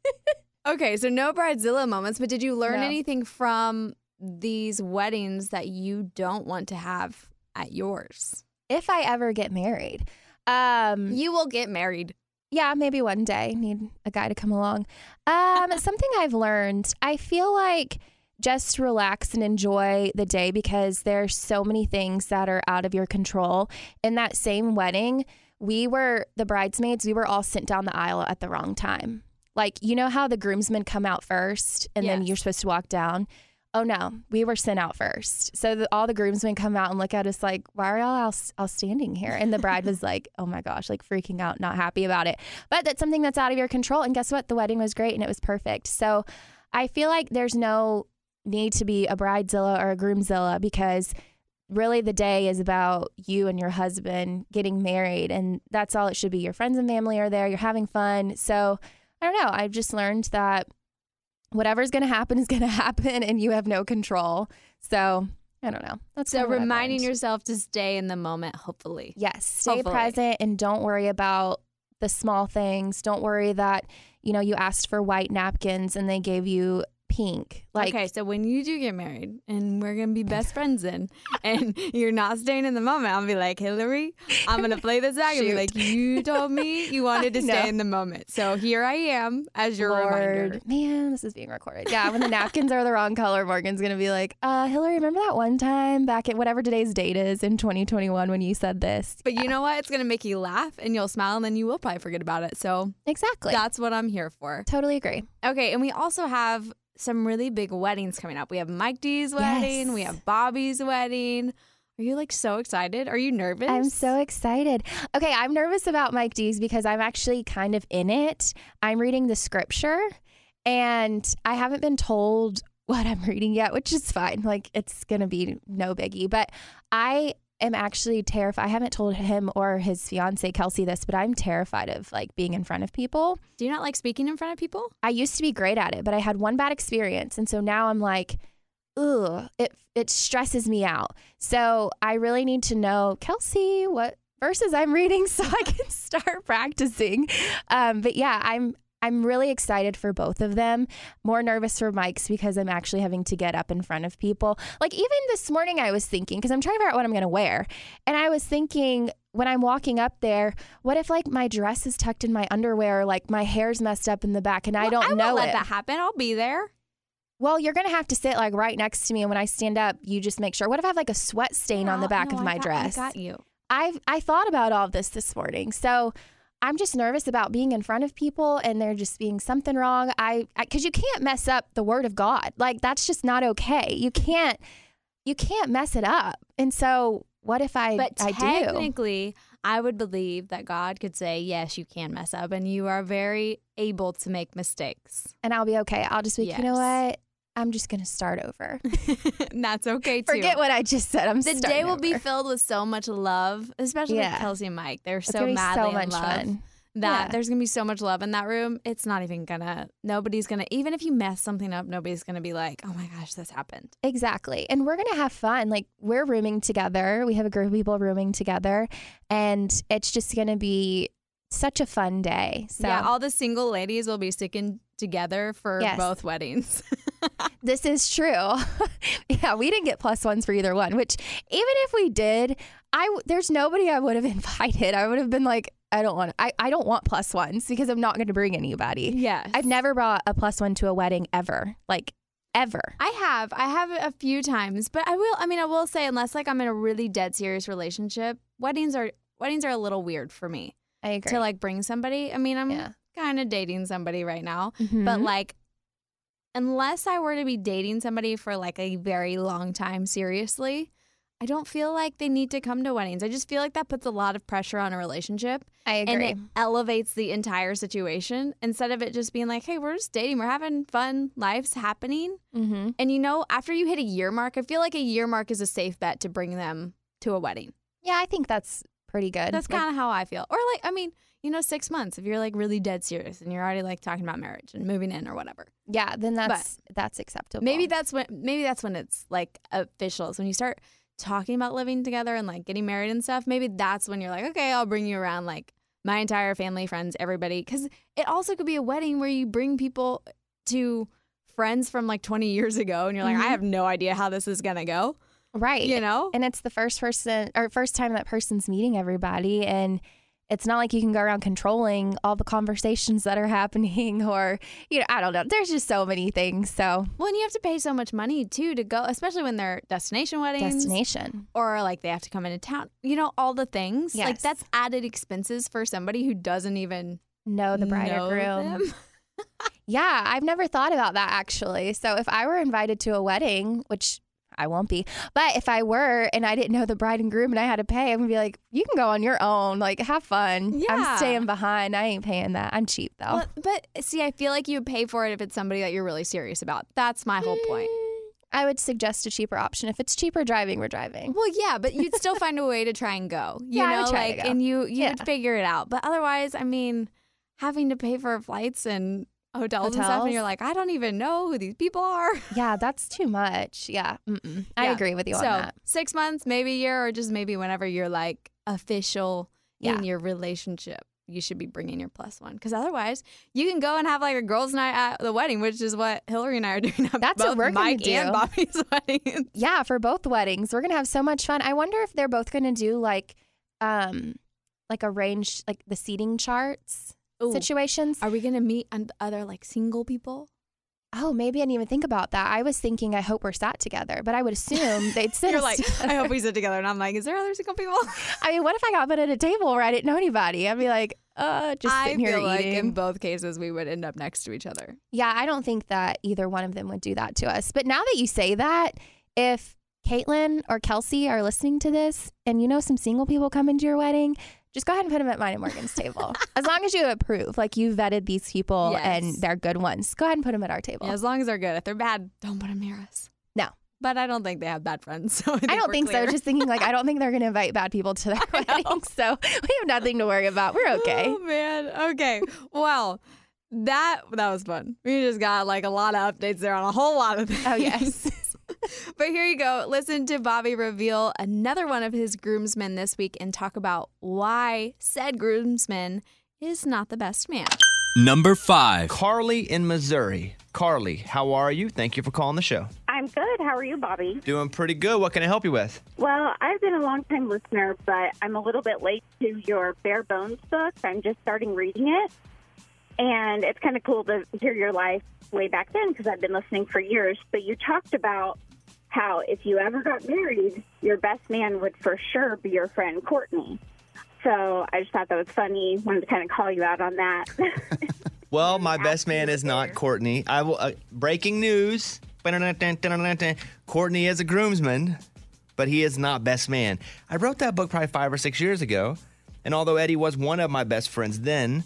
Okay, so no bridezilla moments, but did you learn No. anything from these weddings that you don't want to have at yours? if I ever get married, um, You will get married. Yeah, maybe one day need a guy to come along. Um, something I've learned, I feel like just relax and enjoy the day because there's so many things that are out of your control. In that same wedding, we were the bridesmaids, we were all sent down the aisle at the wrong time. Like, you know how the groomsmen come out first and then you're supposed to walk down? Oh no, we were sent out first. So the, all the groomsmen come out and look at us like, why are y'all all, standing here? And the bride was like, oh my gosh, like freaking out, not happy about it. But that's something that's out of your control. And guess what? The wedding was great and it was perfect. So I feel like there's no need to be a bridezilla or a groomzilla because really the day is about you and your husband getting married. And that's all it should be. Your friends and family are there, you're having fun. So I don't know. I've just learned that whatever's going to happen is going to happen and you have no control. So I don't know. That's So kinda what I've reminding yourself to stay in the moment, hopefully. Yes, stay Hopefully. present and don't worry about the small things. Don't worry that, you know, you asked for white napkins and they gave you pink. Like okay, so when you do get married and we're gonna be best friends then, and you're not staying in the moment, I'll be like, Hillary, I'm gonna play this back and be like, you told me you wanted to stay in the moment, so here I am as your reminder. Lord, man, this is being recorded. Yeah, when the napkins are the wrong color, Morgan's gonna be like, uh, Hillary, remember that one time back at whatever today's date is in 2021 when you said this? But you know what? It's gonna make you laugh and you'll smile, and then you will probably forget about it. So Exactly. that's what I'm here for. totally agree. Okay, and we also have some really big weddings coming up. We have Mike D's wedding. We have Bobby's wedding. Are you like so excited? Are you nervous? I'm so excited. Okay, I'm nervous about Mike D's because I'm actually kind of in it. I'm reading the scripture and I haven't been told what I'm reading yet, which is fine. Like it's going to be no biggie. But I am actually terrified. I haven't told him or his fiance Kelsey this, but I'm terrified of like being in front of people. Do you not like speaking in front of people? I used to be great at it, but I had one bad experience, and so now I'm like, ugh, it it stresses me out. So I really need to know, Kelsey, what verses I'm reading so I can start practicing. Um, but yeah, I'm I'm really excited for both of them. More nervous for Mike's because I'm actually having to get up in front of people. Like even this morning, I was thinking because I'm trying to figure out what I'm going to wear, and I was thinking when I'm walking up there, what if like my dress is tucked in my underwear, like my hair's messed up in the back, and I don't I know won't let it. that happen. I'll be there. Well, you're gonna have to sit like right next to me, and when I stand up, you just make sure. What if I have like a sweat stain on oh, the back no, of I my got- dress? I got you. I've I thought about all of this this morning, so I'm just nervous about being in front of people and there just being something wrong. I because you can't mess up the word of God, like that's just not okay. You can't you can't mess it up. And so, what if I But I do? technically, I would believe that God could say, yes, you can mess up, and you are very able to make mistakes. And I'll be okay. I'll just be, like, you know what? I'm just gonna start over. and that's okay too. Forget what I just said. I'm the day will be filled with so much love, especially Yeah. with Kelsey and Mike. They're It's so gonna madly so in much love fun. that Yeah. there's gonna be so much love in that room. It's not even gonna. Nobody's gonna. Even if you mess something up, nobody's gonna be like, "Oh my gosh, this happened." Exactly. And we're going to have fun. Like, we're rooming together. We have a group of people rooming together. And it's just going to be such a fun day. So, Yeah, all the single ladies will be sticking together for Yes. both weddings. this is true. yeah, we didn't get plus ones for either one, which even if we did, I there's nobody I would have invited. I would have been like, I don't want I, I don't want plus ones because I'm not going to bring anybody. Yeah. I've never brought a plus one to a wedding ever. Like ever. I have. I have a few times, but I will. I mean, I will say, unless like I'm in a really dead serious relationship, weddings are weddings are a little weird for me I agree. to like bring somebody. I mean, I'm Yeah. Kind of dating somebody right now, but Mhm. like, unless I were to be dating somebody for like a very long time, seriously. I don't feel like they need to come to weddings. I just feel like that puts a lot of pressure on a relationship. I agree. and it elevates the entire situation instead of it just being like, hey, we're just dating, we're having fun, life's happening. mm-hmm. And you know, after you hit a year mark, I feel like a year mark is a safe bet to bring them to a wedding. Yeah, I think that's pretty good. That's Like, kind of how I feel. Or like, I mean, you know, six months if you're like really dead serious and you're already like talking about marriage and moving in or whatever. Yeah, then that's that's acceptable. Maybe that's when maybe that's when it's like official. It's when you start talking about living together and like getting married and stuff. Maybe that's when you're like, okay, I'll bring you around like my entire family, friends, everybody. Because it also could be a wedding where you bring people to friends from like 20 years ago, and you're like, I Mhm. have no idea how this is gonna go. right. You know? and it's the first person or first time that person's meeting everybody and it's not like you can go around controlling all the conversations that are happening or you know i don't know there's just so many things so Well, and you have to pay so much money too to go, especially when they're destination weddings. destination or like they have to come into town. You know, all the things. yes. Like that's added expenses for somebody who doesn't even know the bride know or groom yeah i've never thought about that actually so if i were invited to a wedding which I won't be. But if I were and I didn't know the bride and groom and I had to pay, I'm gonna be like, you can go on your own. Like, have fun. Yeah. I'm staying behind. I ain't paying that. I'm cheap though. Well, but see, I feel like you would pay for it if it's somebody that you're really serious about. That's my whole point. Mm, I would suggest a cheaper option. If it's cheaper driving, we're driving. Well, yeah, but you'd still find a way to try and go. You Yeah, I know, would try to go. and you you would Yeah. figure it out. But otherwise, I mean, having to pay for flights and hotels, and stuff, and you're like, I don't even know who these people are. Yeah, that's too much. Yeah, Mm-mm. I agree with you so on that. six months, maybe a year, or just maybe whenever you're like official Yeah. in your relationship. You should be bringing your plus one because otherwise you can go and have like a girls' night at the wedding, which is what Hillary and I are doing. At That's what we're gonna Mike and. Bobby's wedding. Yeah, for both weddings, we're gonna have so much fun. I wonder if they're both gonna do like, um, like arrange like the seating charts Ooh. situations. Are we gonna meet and other like single people? Oh, maybe I didn't even think about that. I was thinking, I hope we're sat together, but I would assume they'd sit. You're like, together. I hope we sit together, and I'm like, is there other single people? I mean, what if I got put at a table where I didn't know anybody? I'd be like, uh, just I sitting here feel like eating. in both cases we would end up next to each other. Yeah, I don't think that either one of them would do that to us. But now that you say that, if Caitlin or Kelsey are listening to this and you know some single people coming to your wedding, just go ahead and put them at mine and Morgan's table. As long as you approve, like you vetted these people and they're good ones, go ahead and put them at our table. Yeah, as long as they're good. If they're bad, don't put them near us. No. But I don't think they have bad friends. So I, I don't think clear. so. Just thinking like I don't think they're going to invite bad people to their wedding, so we have nothing to worry about. We're okay. Oh man. Okay. Well, that that was fun. We just got like a lot of updates there on a whole lot of things. Oh yes. but here you go. Listen to Bobby reveal another one of his groomsmen this week and talk about why said groomsman is not the best man. Number five. Carly in Missouri. Carly, how are you? Thank you for calling the show. I'm good. How are you, Bobby? Doing pretty good. What can I help you with? Well, I've been a long time listener, but I'm a little bit late to your Bare Bones book. I'm just starting reading it. And it's kind of cool to hear your life way back then because I've been listening for years. But you talked about how if you ever got married, your best man would for sure be your friend Courtney. So I just thought that was funny. Wanted to kind of call you out on that. Well, my best man is not Courtney. I will. Uh, breaking news: Courtney is a groomsman, but he is not best man. I wrote that book probably five or six years ago, and although Eddie was one of my best friends then,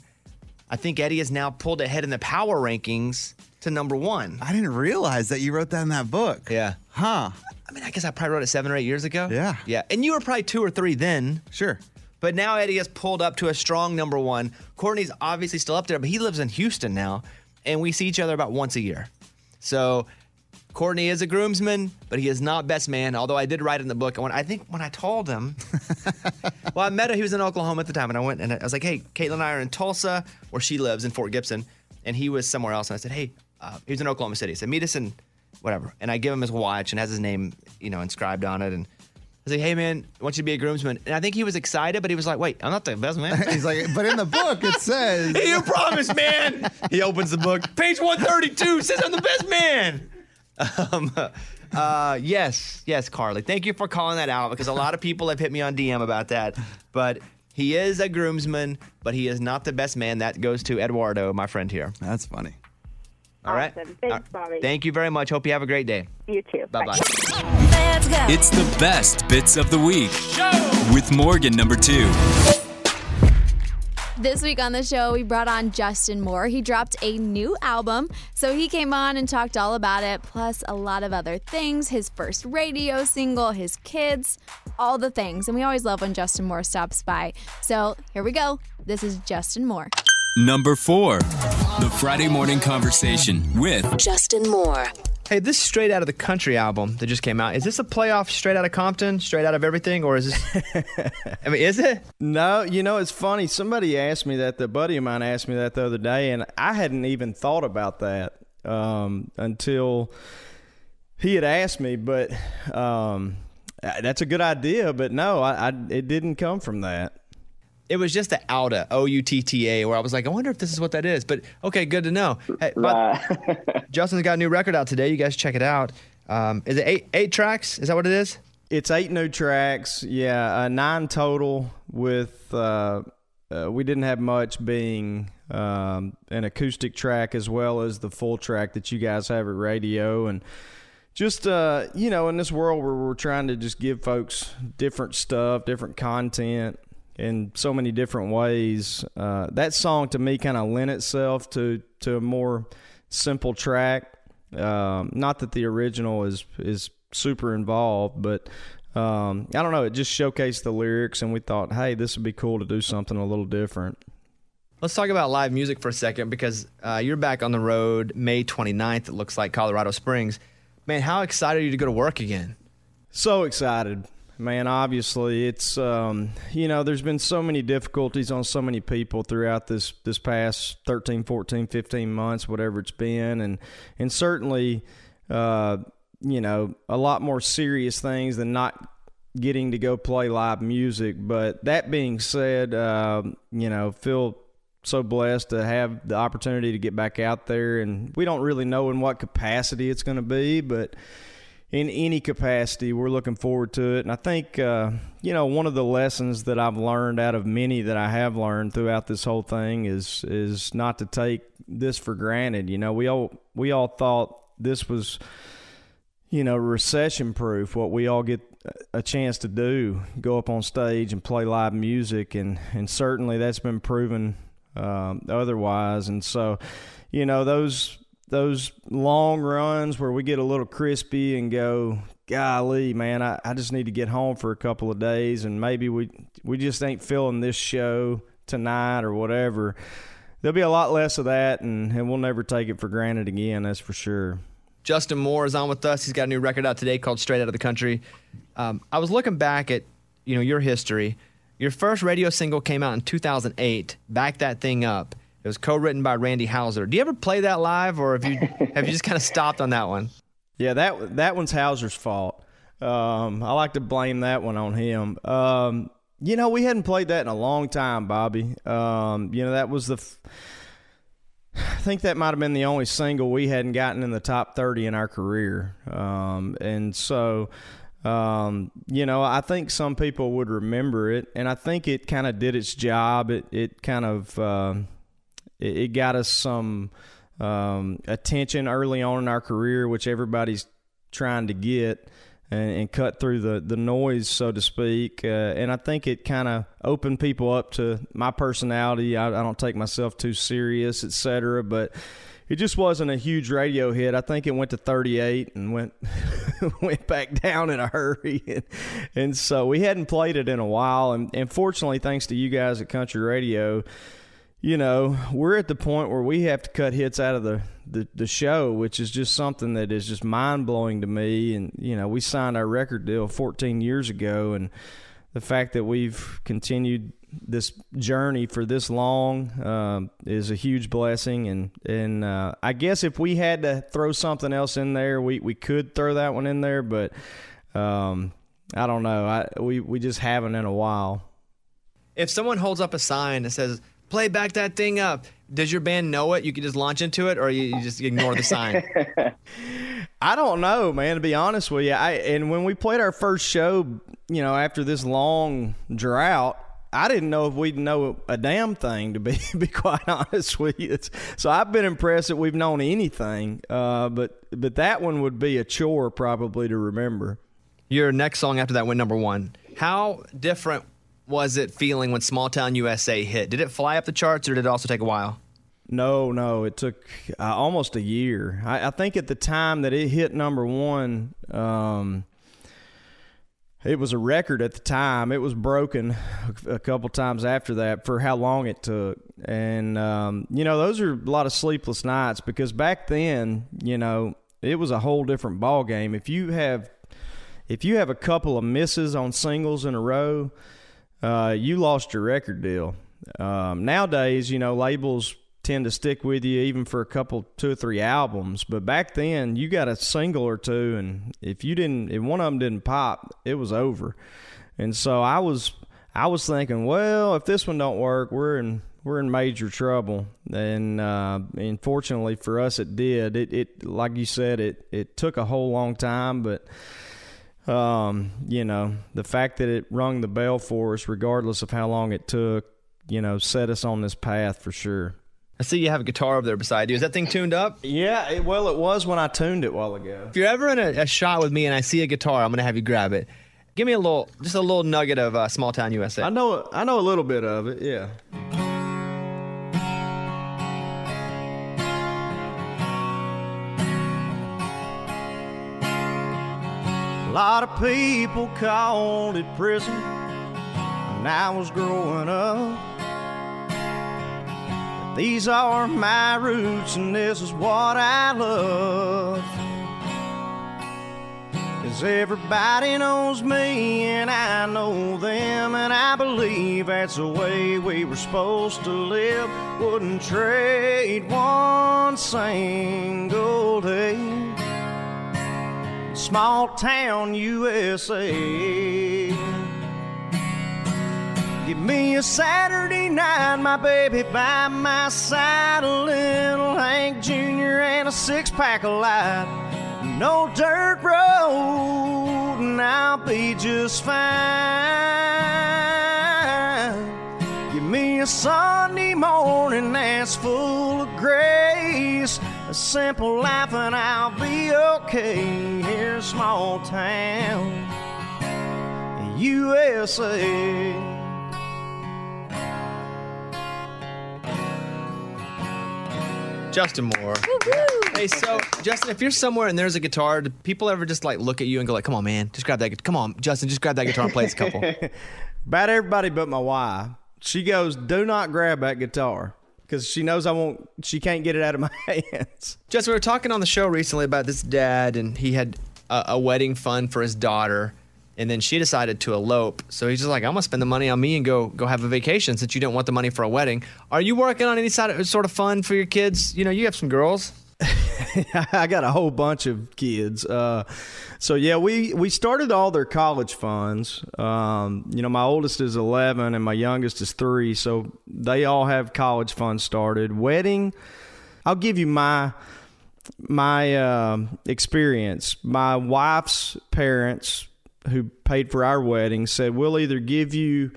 I think Eddie has now pulled ahead in the power rankings to number one. I didn't realize that you wrote that in that book. Yeah. Huh. I mean, I guess I probably wrote it seven or eight years ago. Yeah. Yeah. And you were probably two or three then. Sure. But now Eddie has pulled up to a strong number one. Courtney's obviously still up there, but he lives in Houston now, and we see each other about once a year. So Courtney is a groomsman, but he is not best man. Although I did write in the book, and when I think when I told him, well, I met him. He was in Oklahoma at the time, and I went and I was like, "Hey, Caitlin and I are in Tulsa, where she lives in Fort Gibson, and he was somewhere else." And I said, "Hey, uh, he was in Oklahoma City." I said, "Meet us in whatever," and I give him his watch and has his name, you know, inscribed on it, and. I was like, hey man, I want you to be a groomsman. And I think he was excited, but he was like, wait, I'm not the best man. He's like, but in the book it says. you promised, man. He opens the book. Page 132 says I'm the best man. Um, uh, yes, yes, Carly. Thank you for calling that out because a lot of people have hit me on DM about that. But he is a groomsman, but he is not the best man. That goes to Eduardo, my friend here. That's funny. All right. Awesome. Thanks, Uh, Bobby. Thank you very much. Hope you have a great day. you too. Bye bye. It's the best bits of the week with Morgan number two. This week on the show, we brought on Justin Moore. He dropped a new album, so he came on and talked all about it, plus a lot of other things his first radio single, his kids, all the things. And we always love when Justin Moore stops by. So here we go. This is Justin Moore. Number four. The Friday morning conversation with Justin Moore. Hey, this straight out of the country album that just came out. Is this a playoff straight out of Compton, straight out of everything, or is this? I mean, is it? No, you know, it's funny. Somebody asked me that, the buddy of mine asked me that the other day, and I hadn't even thought about that um, until he had asked me. But um, uh, that's a good idea. But no, I, I, it didn't come from that. It was just the Outa, O U T T A, where I was like, I wonder if this is what that is. But okay, good to know. Hey, but Justin's got a new record out today. You guys check it out. Um, is it eight eight tracks? Is that what it is? It's eight new tracks. Yeah, uh, nine total. With uh, uh, we didn't have much being um, an acoustic track as well as the full track that you guys have at radio and. Just uh, you know, in this world where we're trying to just give folks different stuff, different content, in so many different ways, uh, that song to me kind of lent itself to to a more simple track. Um, not that the original is is super involved, but um, I don't know. It just showcased the lyrics, and we thought, hey, this would be cool to do something a little different. Let's talk about live music for a second because uh, you're back on the road May 29th. It looks like Colorado Springs. Man, how excited are you to go to work again? So excited, man. Obviously, it's um, you know, there's been so many difficulties on so many people throughout this this past 13, 14, 15 months, whatever it's been, and and certainly, uh, you know, a lot more serious things than not getting to go play live music. But that being said, uh, you know, feel so blessed to have the opportunity to get back out there and we don't really know in what capacity it's going to be but in any capacity we're looking forward to it and i think uh, you know one of the lessons that i've learned out of many that i have learned throughout this whole thing is is not to take this for granted you know we all we all thought this was you know, recession proof. What we all get a chance to do, go up on stage and play live music, and and certainly that's been proven um, otherwise. And so, you know, those those long runs where we get a little crispy and go, golly, man, I, I just need to get home for a couple of days, and maybe we we just ain't feeling this show tonight or whatever. There'll be a lot less of that, and, and we'll never take it for granted again. That's for sure. Justin Moore is on with us. He's got a new record out today called Straight Out of the Country. Um, I was looking back at you know your history. Your first radio single came out in 2008. Back that thing up. It was co-written by Randy Houser. Do you ever play that live, or have you have you just kind of stopped on that one? Yeah, that that one's Houser's fault. Um, I like to blame that one on him. Um, you know, we hadn't played that in a long time, Bobby. Um, you know, that was the. F- I think that might have been the only single we hadn't gotten in the top 30 in our career. Um, and so, um, you know, I think some people would remember it, and I think it kind of did its job. It, it kind of uh, it, it got us some um, attention early on in our career, which everybody's trying to get and, and cut through the, the noise, so to speak. Uh, and I think it kind of opened people up to my personality. I, I don't take myself too serious, et cetera, but it just wasn't a huge radio hit. I think it went to 38 and went went back down in a hurry, and, and, so we hadn't played it in a while. And, and fortunately, thanks to you guys at Country Radio, you know, we're at the point where we have to cut hits out of the, the, the show, which is just something that is just mind blowing to me. And, you know, we signed our record deal 14 years ago, and the fact that we've continued this journey for this long um, is a huge blessing. And, and uh, I guess if we had to throw something else in there, we, we could throw that one in there, but um, I don't know. I, we, we just haven't in a while. If someone holds up a sign that says, play back that thing up. Does your band know it? You can just launch into it, or you, you just ignore the sign. I don't know, man. To be honest with you, I and when we played our first show, you know, after this long drought, I didn't know if we'd know a damn thing. To be be quite honest with you, it's, so I've been impressed that we've known anything. Uh, but but that one would be a chore probably to remember. Your next song after that went number one. How different was it feeling when Small Town USA hit? Did it fly up the charts or did it also take a while? No, no, it took uh, almost a year. I, I, think at the time that it hit number one, um, it was a record at the time. It was broken a, couple times after that for how long it took. And, um, you know, those are a lot of sleepless nights because back then, you know, it was a whole different ball game. If you have if you have a couple of misses on singles in a row, uh, you lost your record deal. Um, nowadays, you know, labels tend to stick with you even for a couple, two or three albums. But back then, you got a single or two, and if you didn't, if one of them didn't pop, it was over. And so I was, I was thinking, well, if this one don't work, we're in we're in major trouble. And uh, and fortunately for us, it did. It it like you said, it it took a whole long time, but um, you know, the fact that it rung the bell for us, regardless of how long it took, you know, set us on this path for sure. I see you have a guitar over there beside you. Is that thing tuned up? Yeah, it, well, it was when I tuned it a while ago. If you're ever in a, a shot with me and I see a guitar, I'm going to have you grab it. Give me a little, just a little nugget of uh, Small Town USA. I know, I know a little bit of it. Yeah. Lot of people called it prison when I was growing up. But these are my roots, and this is what I love. Cause everybody knows me, and I know them, and I believe that's the way we were supposed to live. Wouldn't trade one single day small town USA. Give me a Saturday night, my baby by my side, a little Hank Jr. and a six pack of light. No dirt road, and I'll be just fine. Give me a Sunday morning that's full of grace A simple laugh and I'll be okay. Here's small town, USA. Justin Moore. Hey, so Justin, if you're somewhere and there's a guitar, do people ever just like look at you and go like, "Come on, man, just grab that. gu- Come on, Justin, just grab that guitar and play us a couple." About everybody but my wife. She goes, "Do not grab that guitar," because she knows I won't. She can't get it out of my hands. Justin, we were talking on the show recently about this dad, and he had a, a wedding fund for his daughter, and then she decided to elope. So he's just like, "I'm gonna spend the money on me and go go have a vacation since you don't want the money for a wedding." Are you working on any side of, sort of fun for your kids? You know, you have some girls. I got a whole bunch of kids. Uh, so yeah, we we started all their college funds. Um, you know, my oldest is 11 and my youngest is 3, so they all have college funds started. Wedding, I'll give you my my um experience. My wife's parents who paid for our wedding said we'll either give you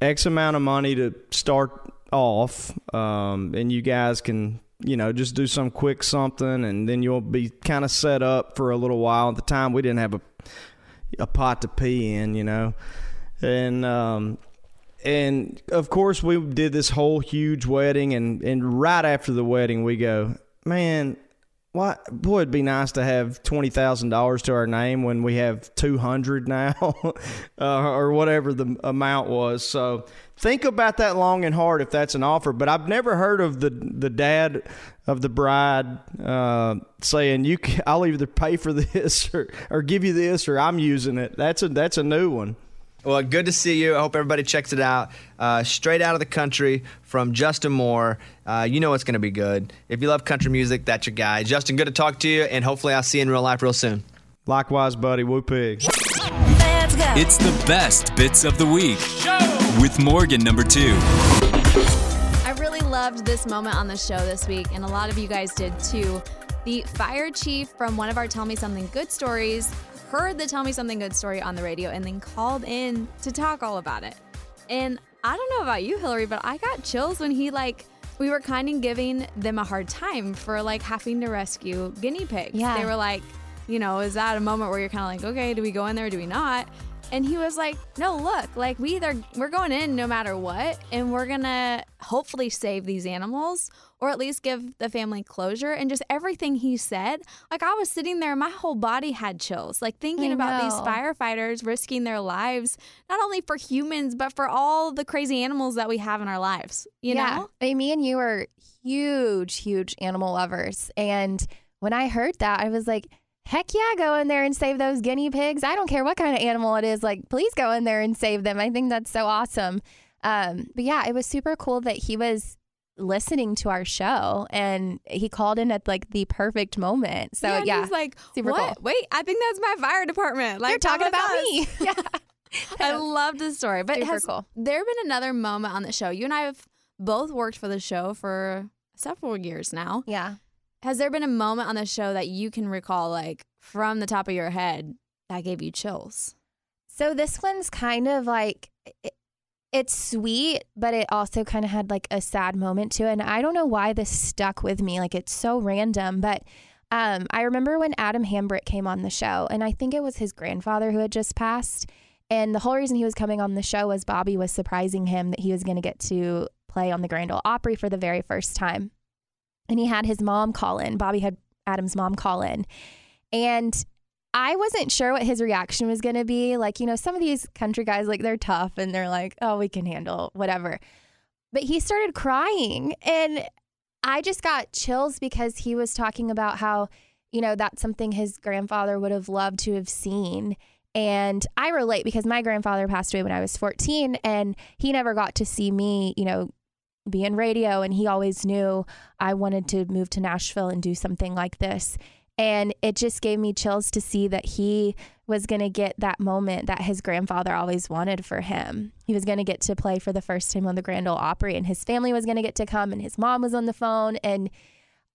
X amount of money to start off, um, and you guys can, you know, just do some quick something, and then you'll be kind of set up for a little while. At the time, we didn't have a a pot to pee in, you know, and um, and of course we did this whole huge wedding, and and right after the wedding, we go, man. Why, boy, it'd be nice to have twenty thousand dollars to our name when we have two hundred now, uh, or whatever the amount was. So think about that long and hard if that's an offer. But I've never heard of the the dad of the bride uh, saying, "You, I'll either pay for this or, or give you this, or I'm using it." That's a that's a new one. Well, good to see you. I hope everybody checks it out. Uh, straight out of the country from Justin Moore. Uh, you know it's going to be good. If you love country music, that's your guy. Justin, good to talk to you, and hopefully I'll see you in real life real soon. Likewise, buddy. Woo pig. It's the best bits of the week with Morgan number two. I really loved this moment on the show this week, and a lot of you guys did too. The fire chief from one of our Tell Me Something Good stories heard the Tell Me Something Good story on the radio and then called in to talk all about it. And I don't know about you, Hillary, but I got chills when he, like, we were kind of giving them a hard time for, like, having to rescue guinea pigs. Yeah. They were like, you know, is that a moment where you're kind of like, okay, do we go in there or do we not? And he was like, no, look, like we either, we're going in no matter what, and we're gonna hopefully save these animals or at least give the family closure. And just everything he said, like I was sitting there, my whole body had chills, like thinking about these firefighters risking their lives, not only for humans, but for all the crazy animals that we have in our lives, you yeah. know? I mean, me and you are huge, huge animal lovers. And when I heard that, I was like, heck yeah, go in there and save those guinea pigs. I don't care what kind of animal it is. Like, please go in there and save them. I think that's so awesome. Um, but yeah, it was super cool that he was listening to our show and he called in at like the perfect moment. So and yeah, he's like, super what? cool. Wait, I think that's my fire department. Like You're talking about was me. yeah. I love this story. But Super has cool. there been another moment on the show? You and I have both worked for the show for several years now. Yeah. Has there been a moment on the show that you can recall, like from the top of your head, that gave you chills? So this one's kind of like it, it's sweet, but it also kind of had like a sad moment to it. And I don't know why this stuck with me. Like it's so random, but um, I remember when Adam Hambrick came on the show, and I think it was his grandfather who had just passed. And the whole reason he was coming on the show was Bobby was surprising him that he was going to get to play on the Grand Ole Opry for the very first time. And he had his mom call in. Bobby had Adam's mom call in. And I wasn't sure what his reaction was going to be. Like, you know, some of these country guys, like, they're tough and they're like, oh, we can handle whatever. But he started crying. And I just got chills because he was talking about how, you know, that's something his grandfather would have loved to have seen. And I relate because my grandfather passed away when I was 14 and he never got to see me, you know, be in radio. And he always knew I wanted to move to Nashville and do something like this. And it just gave me chills to see that he was going to get that moment that his grandfather always wanted for him. He was going to get to play for the first time on the Grand Ole Opry, and his family was going to get to come, and his mom was on the phone. And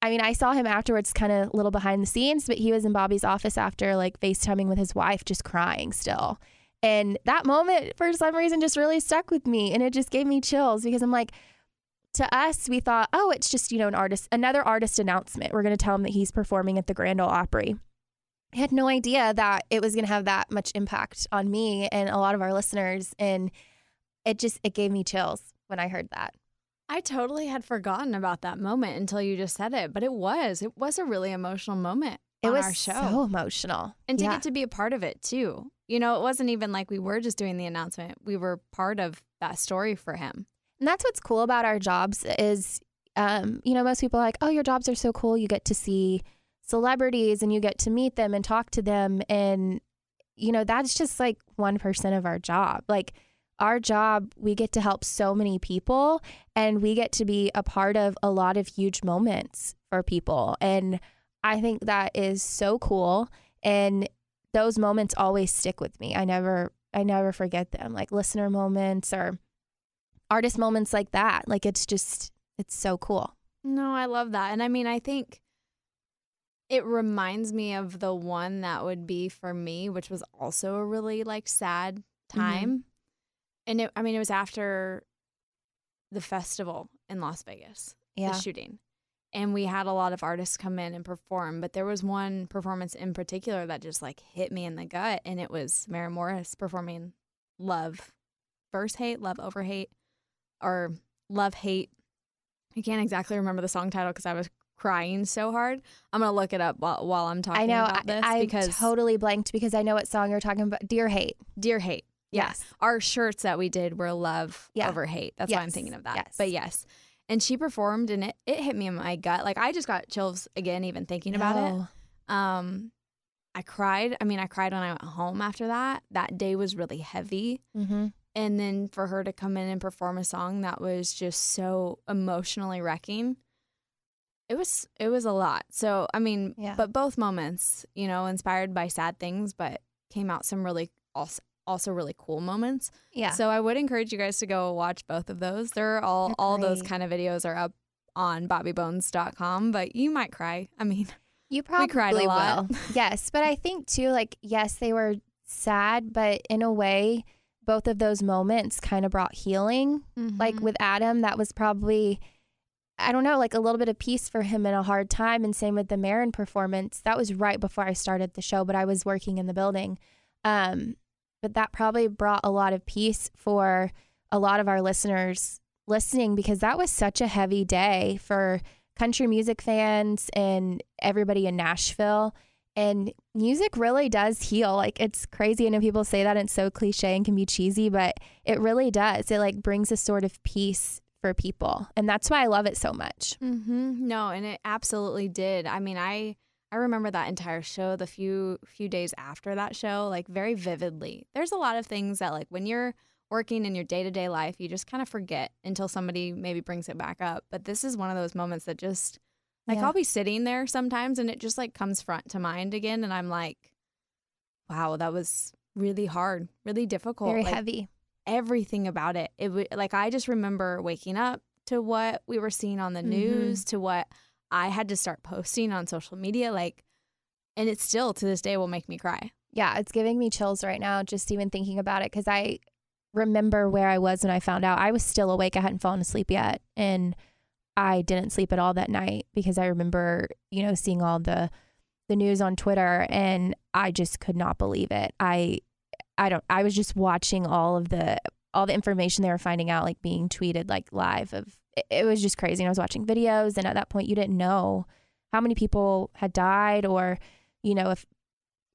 I mean, I saw him afterwards, kind of a little behind the scenes, but he was in Bobby's office after, like FaceTiming with his wife, just crying still. And that moment, for some reason, just really stuck with me. And it just gave me chills because I'm like, to us, we thought, oh, it's just, you know, an artist, another artist announcement. We're going to tell him that he's performing at the Grand Ole Opry. I had no idea that it was going to have that much impact on me and a lot of our listeners. And it just, it gave me chills when I heard that. I totally had forgotten about that moment until you just said it, but it was. It was a really emotional moment It was our show. so emotional. and to Yeah. get to be a part of it too. You know, it wasn't even like we were just doing the announcement. We were part of that story for him. And that's what's cool about our jobs is, um, you know, most people are like, oh, your jobs are so cool. You get to see celebrities and you get to meet them and talk to them. And, you know, that's just like 1% of our job. Like, our job, we get to help so many people and we get to be a part of a lot of huge moments for people. And I think that is so cool. And those moments always stick with me. I never, I never forget them, like listener moments or artist moments like that. Like it's just, it's so cool. No, I love that. And I mean, I think it reminds me of the one that would be for me, which was also a really like sad Mm-hmm. time. And it, I mean, it was after the festival in Las Vegas, Yeah. the shooting. And we had a lot of artists come in and perform, but there was one performance in particular that just like hit me in the gut. And it was Maren Morris performing Love, Verse Hate, Love Over Hate, or Love Hate. I can't exactly remember the song title because I was crying so hard. I'm gonna look it up while, while I'm talking I know. about this I, I because totally blanked because I know what song you're talking about. Dear Hate. Dear Hate. Yes. Our shirts that we did were love Yeah. over hate. That's why I'm thinking of that. Yes. But yes. And she performed and it, it hit me in my gut. Like I just got chills again even thinking about it. Um I cried. I mean, I cried when I went home after that. That day was really heavy. Mm-hmm. And then for her to come in and perform a song that was just so emotionally wrecking. It was it was a lot. So I mean, Yeah. but both moments, you know, inspired by sad things, but came out some really also also really cool moments. Yeah. So I would encourage you guys to go watch both of those. They're all They're all those kind of videos are up on bobbybones.com, but you might cry. I mean, You probably cried a lot. will. yes, but I think too, like, yes, they were sad, but in a way, both of those moments kind of brought healing. Like Mm-hmm. with Adam, that was probably, I don't know, like a little bit of peace for him in a hard time. And same with the Maren performance. That was right before I started the show, but I was working in the building. Um, but that probably brought a lot of peace for a lot of our listeners listening because that was such a heavy day for country music fans and everybody in Nashville. And music really does heal. Like it's crazy. I know people say that and it's so cliche and can be cheesy, but it really does. It like brings a sort of peace for people. And that's why I love it so much. Mm-hmm. No, and it absolutely did. I mean, I I remember that entire show, the few few days after that show, like very vividly. There's a lot of things that like when you're working in your day-to-day life, you just kind of forget until somebody maybe brings it back up. But this is one of those moments that just like Yeah. I'll be sitting there sometimes and it just like comes front to mind again and I'm like, wow, that was really hard, really difficult. Very Like, heavy. everything about it. It w- like I just remember waking up to what we were seeing on the mm-hmm. news, to what I had to start posting on social media, like, and it still to this day will make me cry. Yeah, it's giving me chills right now just even thinking about it because I remember where I was when I found out. I was still awake. I hadn't fallen asleep yet. And I didn't sleep at all that night because I remember, you know, seeing all the the news on Twitter and I just could not believe it. I I don't I was just watching all of the all the information they were finding out like being tweeted like live of it, was just crazy. And I was watching videos and at that point you didn't know how many people had died or you know if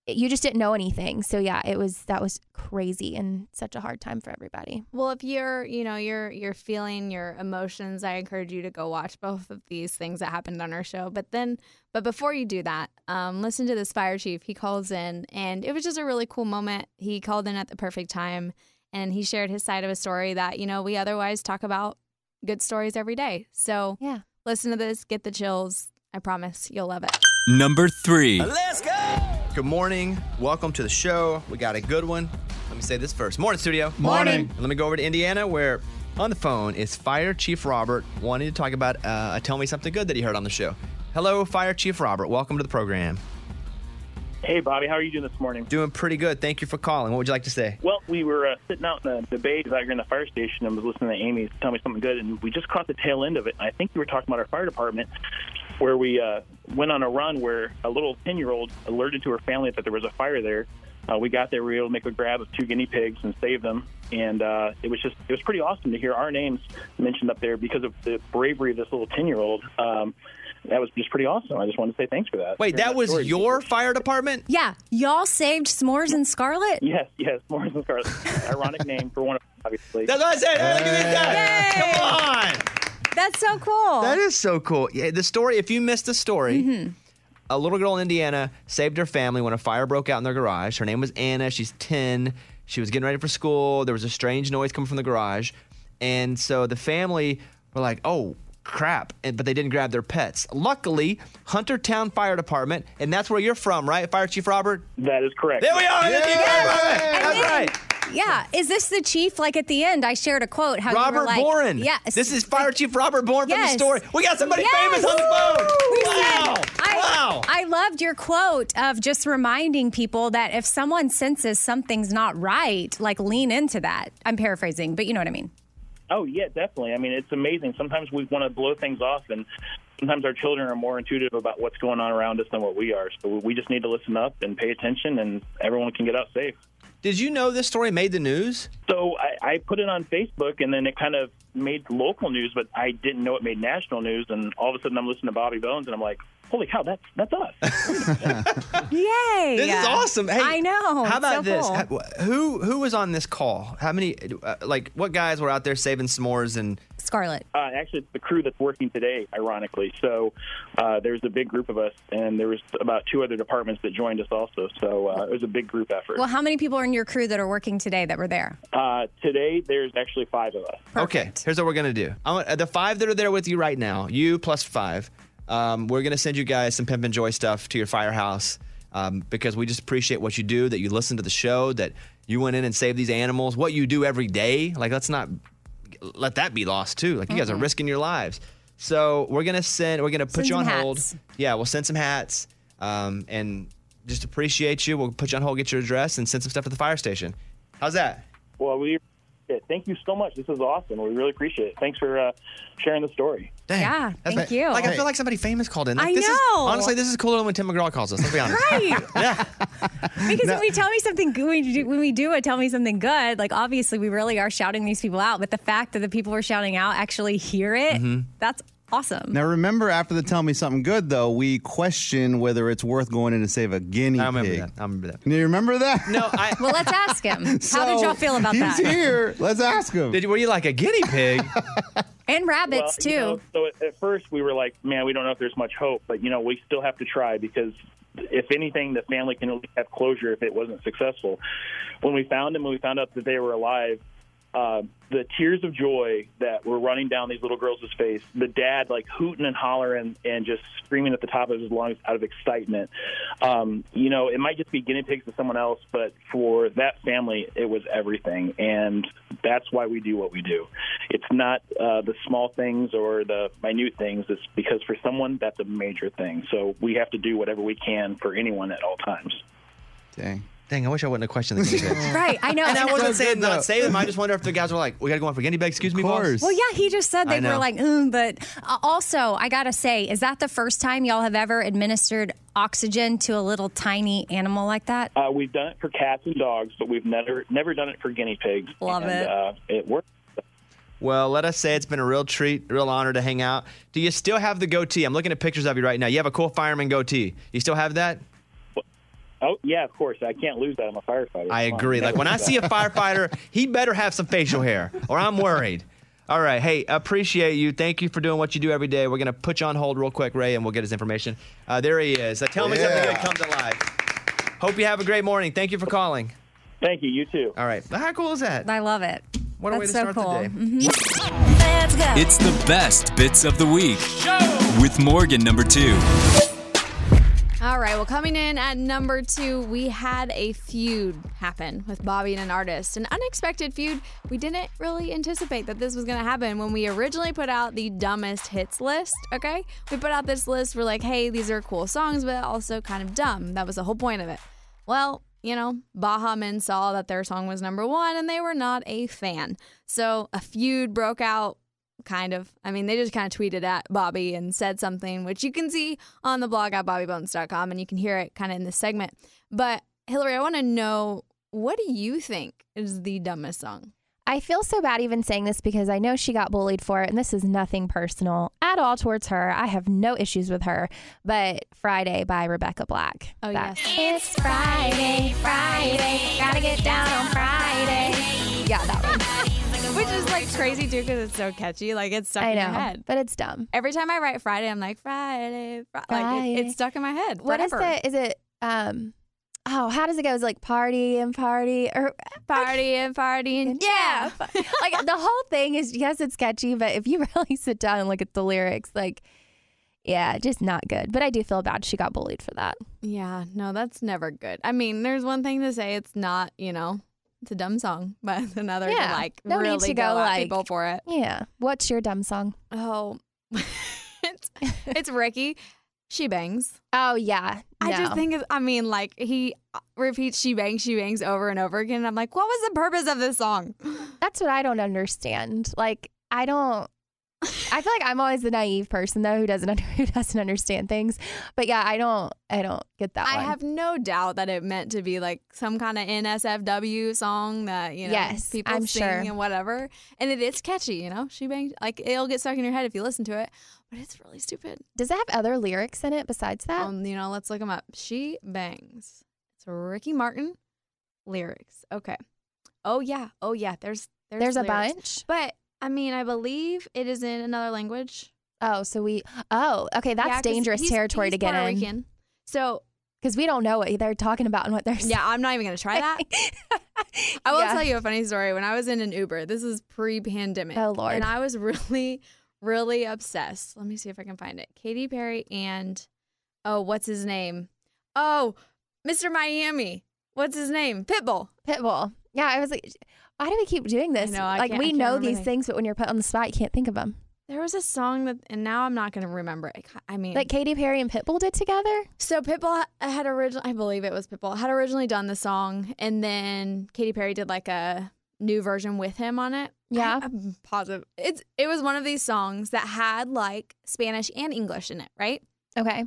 you just didn't know anything. So yeah, it was that was crazy and such a hard time for everybody. Well, if you're, you know, you're you're feeling your emotions, I encourage you to go watch both of these things that happened on our show. But then, but before you do that, um, listen to this fire chief. He calls in, and it was just a really cool moment. He called in at the perfect time, and he shared his side of a story that you know we otherwise talk about good stories every day. So Yeah. listen to this, get the chills. I promise you'll love it. Number three. Let's go. Good morning. Welcome to the show. We got a good one. Let me say this first. Morning, studio. Morning. And let me go over to Indiana where on the phone is Fire Chief Robert wanting to talk about uh, Tell Me Something Good that he heard on the show. Hello, Fire Chief Robert. Welcome to the program. Hey, Bobby, how are you doing this morning? Doing pretty good. Thank you for calling. What would you like to say? Well, we were uh, sitting out in the, the bays out here in the fire station and was listening to Amy tell me something good, and we just caught the tail end of it. I think you were talking about our fire department, where we uh, went on a run where a little 10 year old alerted to her family that there was a fire there. Uh, we got there, we were able to make a grab of two guinea pigs and save them. And uh, it was just, it was pretty awesome to hear our names mentioned up there because of the bravery of this little 10 year old. Um, that was just pretty awesome. I just wanted to say thanks for that. Wait, Hearing that was story. your fire department? Yeah, y'all saved s'mores and Scarlet. Yes, yes, S'mores and Scarlet. Ironic name for one of them, obviously. That's what I said. Hey, look at this guy. Come on. That's so cool. That is so cool. Yeah, the story, if you missed the story, Mm-hmm. a little girl in Indiana saved her family when a fire broke out in their garage. Her name was Anna. She's 10. She was getting ready for school. There was a strange noise coming from the garage. And so the family were like, oh, crap. And, but they didn't grab their pets. Luckily, Huntertown Fire Department, and that's where you're from, right, Fire Chief Robert? That is correct. There we are. in the Chief And That's then- right. Yeah, is this the chief? Like at the end, I shared a quote. How you Robert were like, Boren. Yes, This is Fire Chief Robert Boren from the story. We got somebody Yes. famous on the phone. We Wow. said- I, wow. I loved your quote of just reminding people that if someone senses something's not right, like lean into that. I'm paraphrasing, but you know what I mean. Oh yeah, definitely. I mean, it's amazing. Sometimes we want to blow things off, and sometimes our children are more intuitive about what's going on around us than what we are. So we just need to listen up and pay attention, and everyone can get out safe. Did you know this story made the news? So I, I put it on Facebook, and then it kind of made local news, but I didn't know it made national news. And all of a sudden, I'm listening to Bobby Bones, and I'm like, "Holy cow, that's that's us!" Yay! This is awesome. Hey, I know. How about so this? cool. How- Who who was on this call? How many? Uh, like what guys were out there saving s'mores and? Scarlet. Uh, actually, it's the crew that's working today, ironically. So uh, there's a big group of us, and there was about two other departments that joined us also. So uh, it was a big group effort. Well, how many people are in your crew that are working today that were there? Uh, today, there's actually five of us. Okay, here's what we're gonna do. I want, uh, the five that are there with you right now, you plus five. Um, we're gonna send you guys some Pimp and Joy stuff to your firehouse um, because we just appreciate what you do. That you listen to the show. That you went in and saved these animals. What you do every day. Like let's not let that be lost too. Like you guys are Mhm. risking your lives. So we're gonna send. We're gonna put Send you on some hold. hats. Yeah, we'll send some hats um, and just appreciate you. We'll put you on hold, get your address, and send some stuff to the fire station. How's that? Well, we thank you so much. This is awesome. We really appreciate it. Thanks for uh, sharing the story. Yeah, That's thank like- you. Like I feel like somebody famous called in. Like, I this Is, know. honestly, this is cooler than when Tim McGraw calls us. Let's be honest. Right. Yeah. Because when we tell me something good, when we, do, when we do it, tell me something good. Like obviously, we really are shouting these people out. But the fact that the people we're shouting out actually hear it, Mhm. that's awesome. Now remember, after the tell me something good, though, we question whether it's worth going in to save a guinea I remember pig. that. I remember that. You remember that? No, I. well, let's ask him. How did y'all feel about he's that? here. Let's ask him. Did you, were you like a guinea pig? And rabbits Well, too. you know, so at, at first we were like, man, we don't know if there's much hope, but you know, we still have to try because if anything, the family can at least have closure if it wasn't successful. When we found them, when we found out that they were alive, uh, the tears of joy that were running down these little girls' face, the dad like hooting and hollering and just screaming at the top of his lungs out of excitement. Um, you know, it might just be guinea pigs to someone else, but for that family, it was everything. And that's why we do what we do. It's not uh, the small things or the minute things. It's because for someone, that's a major thing. So we have to do whatever we can for anyone at all times. Dang. Dang, I wish I wouldn't have questioned the guinea pigs. Right, I know. And I And- wasn't So saying good, not though. save them. I just wonder if the guys were like, we got to go on for guinea pigs. Excuse me, boss. Well, yeah, he just said I they were know. like, mm, but uh, also, I gotta say, is that the first time y'all have ever administered oxygen to a little tiny animal like that? Uh, we've done it for cats and dogs, but we've never never done it for guinea pigs. Love and, it. Uh, it works. Well, let us say it's been a real treat, real honor to hang out. Do you still have the goatee? I'm looking at pictures of you right now. You have a cool fireman goatee. You still have that? Oh yeah, of course. I can't lose that. I'm a firefighter. I agree. Like when I see a firefighter, he better have some facial hair, or I'm worried. All right. Hey, appreciate you. Thank you for doing what you do every day. We're gonna put you on hold real quick, Ray, and we'll get his information. Uh, there he is. Uh, tell me something Yeah. good comes alive. Hope you have a great morning. Thank you for calling. Thank you. You too. All right. How cool is that? I love it. What a way That's to so start the cool. day. Mhm. Let's go. It's the best bits of the week with Morgan number two. All right, well, coming in at number two, we had a feud happen with Bobby and an artist. An unexpected feud. We didn't really anticipate that this was going to happen when we originally put out the dumbest hits list, okay? We put out this list, we're like, hey, these are cool songs, but also kind of dumb. That was the whole point of it. Well, you know, Baha Men saw that their song was number one and they were not a fan. So a feud broke out kind of. I mean, they just kind of tweeted at Bobby and said something, which you can see on the blog at bobbybones.com and you can hear it kind of in this segment. But Hillary, I want to know what do you think is the dumbest song? I feel so bad even saying this because I know she got bullied for it, and this is nothing personal at all towards her. I have no issues with her. But Friday by Rebecca Black. Oh, That- yes. It's Friday, Friday. Gotta get down on Friday. Yeah, that one. Which is like crazy too because it's so catchy. Like it's stuck I in know, your head. but it's dumb. Every time I write Friday, I'm like Friday, Fri-. like it, Friday. it's stuck in my head. What is it? Is it um? Oh, how does it go? Is it like party and party or Party and party and yeah. like the whole thing is yes, it's catchy, but if you really sit down and look at the lyrics, like yeah, just not good. But I do feel bad she got bullied for that. Yeah, no, that's never good. I mean, there's one thing to say it's not, you know, it's a dumb song, but it's another Yeah, to like no need really to go, go, like- people for it. Yeah. What's your dumb song? Oh, it's, it's Ricky. She bangs. Oh yeah. I just think, it's, I mean, like he uh, repeats she bangs, she bangs over and over again. And I'm like, what was the purpose of this song? That's what I don't understand. Like I don't. I feel like I'm always the naive person though who doesn't under, who doesn't understand things. But yeah, I don't. I don't get that I one. have no doubt that it meant to be like some kind of NSFW song that you know Yes, people I'm sing sure. and whatever, and it is catchy. You know, she bangs like it'll get stuck in your head if you listen to it, but it's really stupid. Does it have other lyrics in it besides that? Um, you know, let's look them up. She bangs. It's Ricky Martin lyrics. Okay. Oh yeah. Oh yeah. There's there's, There's a bunch. but I mean, I believe it is in another language. Oh, so we. Oh, okay. That's Yeah, dangerous he's- territory he's to get Puerto in. Rican. So Because we don't know what they're talking about and what they're saying. Yeah, I'm not even gonna try that. I will Yeah. tell you a funny story. When I was in an Uber, this is pre-pandemic. Oh, Lord. And I was really, really obsessed. Let me see if I can find it. Katy Perry and oh, what's his name? Oh, Mr. Miami. What's his name? Pitbull. Pitbull. Yeah, I was like, why do we keep doing this? know, I like I we know these the- things, but when you're put on the spot, you can't think of them. There was a song that, and now I'm not gonna remember it. I mean, Like Katy Perry and Pitbull did together. So Pitbull had originally, I believe it was Pitbull, had originally done the song, and then Katy Perry did like a new version with him on it. Yeah. I, am positive. It's it was one of these songs that had like Spanish and English in it, right? Okay.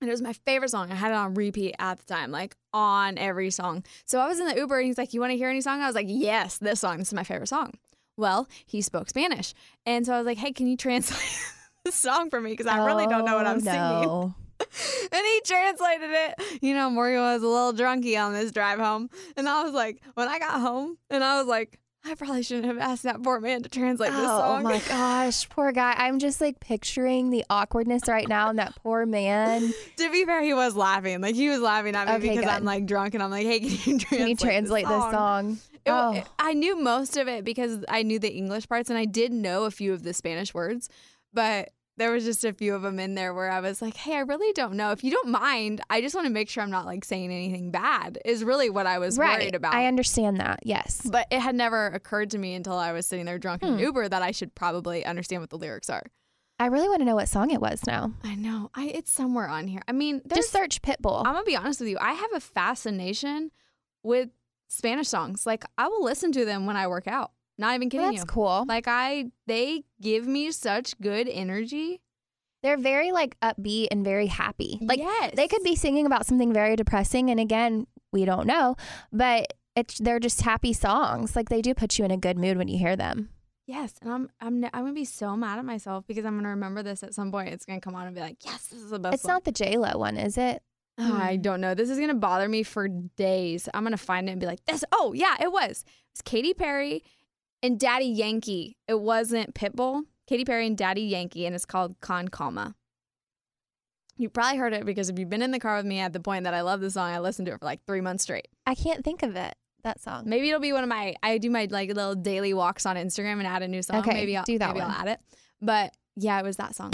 And it was my favorite song. I had it on repeat at the time, like on every song. So I was in the Uber and he's like, You want to hear any song? I was like, Yes, this song. This is my favorite song. Well, he spoke Spanish. And so I was like, Hey, can you translate this song for me? Because I really don't know what I'm Oh, singing and he translated it. You know, Morgan was a little drunky on this drive home. And I was like, when I got home, and I was like, I probably shouldn't have asked that poor man to translate this Oh song. Oh my gosh, poor guy. I'm just like picturing the awkwardness right now and that poor man. to be fair, he was laughing. Like he was laughing at me Okay, because good. I'm like drunk and I'm like, hey, can you translate, Can you translate this this song? It- Oh. it- I knew most of it because I knew the English parts and I did know a few of the Spanish words, but there was just a few of them in there where I was like, "Hey, I really don't know. If you don't mind, I just want to make sure I'm not like saying anything bad." Is really what I was right. worried about. I understand that. Yes. but it had never occurred to me until I was sitting there drunk in an Hmm. Uber that I should probably understand what the lyrics are. I really want to know what song it was now. I know. I it's somewhere on here. I mean, Just search Pitbull. I'm gonna be honest with you. I have a fascination with Spanish songs. Like I will listen to them when I work out. Not even kidding Well, that's you. cool. Like I, they give me such good energy. They're very like upbeat and very happy. Like yes. they could be singing about something very depressing and again, we don't know, but it's they're just happy songs. Like they do put you in a good mood when you hear them. Yes, and I'm I'm I'm gonna be so mad at myself because I'm gonna remember this at some point. It's gonna come on and be like, yes, this is the best. It's song." not the J Lo one, is it? Oh, I hmm. don't know. This is gonna bother me for days. I'm gonna find it and be like, this. Oh yeah, it was. It's Katy Perry and Daddy Yankee. It wasn't Pitbull. Katy Perry and Daddy Yankee, and it's called Con Calma. You probably heard it because if you've been in the car with me at the point that I love the song, I listened to it for like three months straight. I can't think of it. That song. Maybe it'll be one of my. I do my like little daily walks on Instagram and add a new song. Okay, maybe I'll do that maybe one. I'll add it. But yeah, it was that song.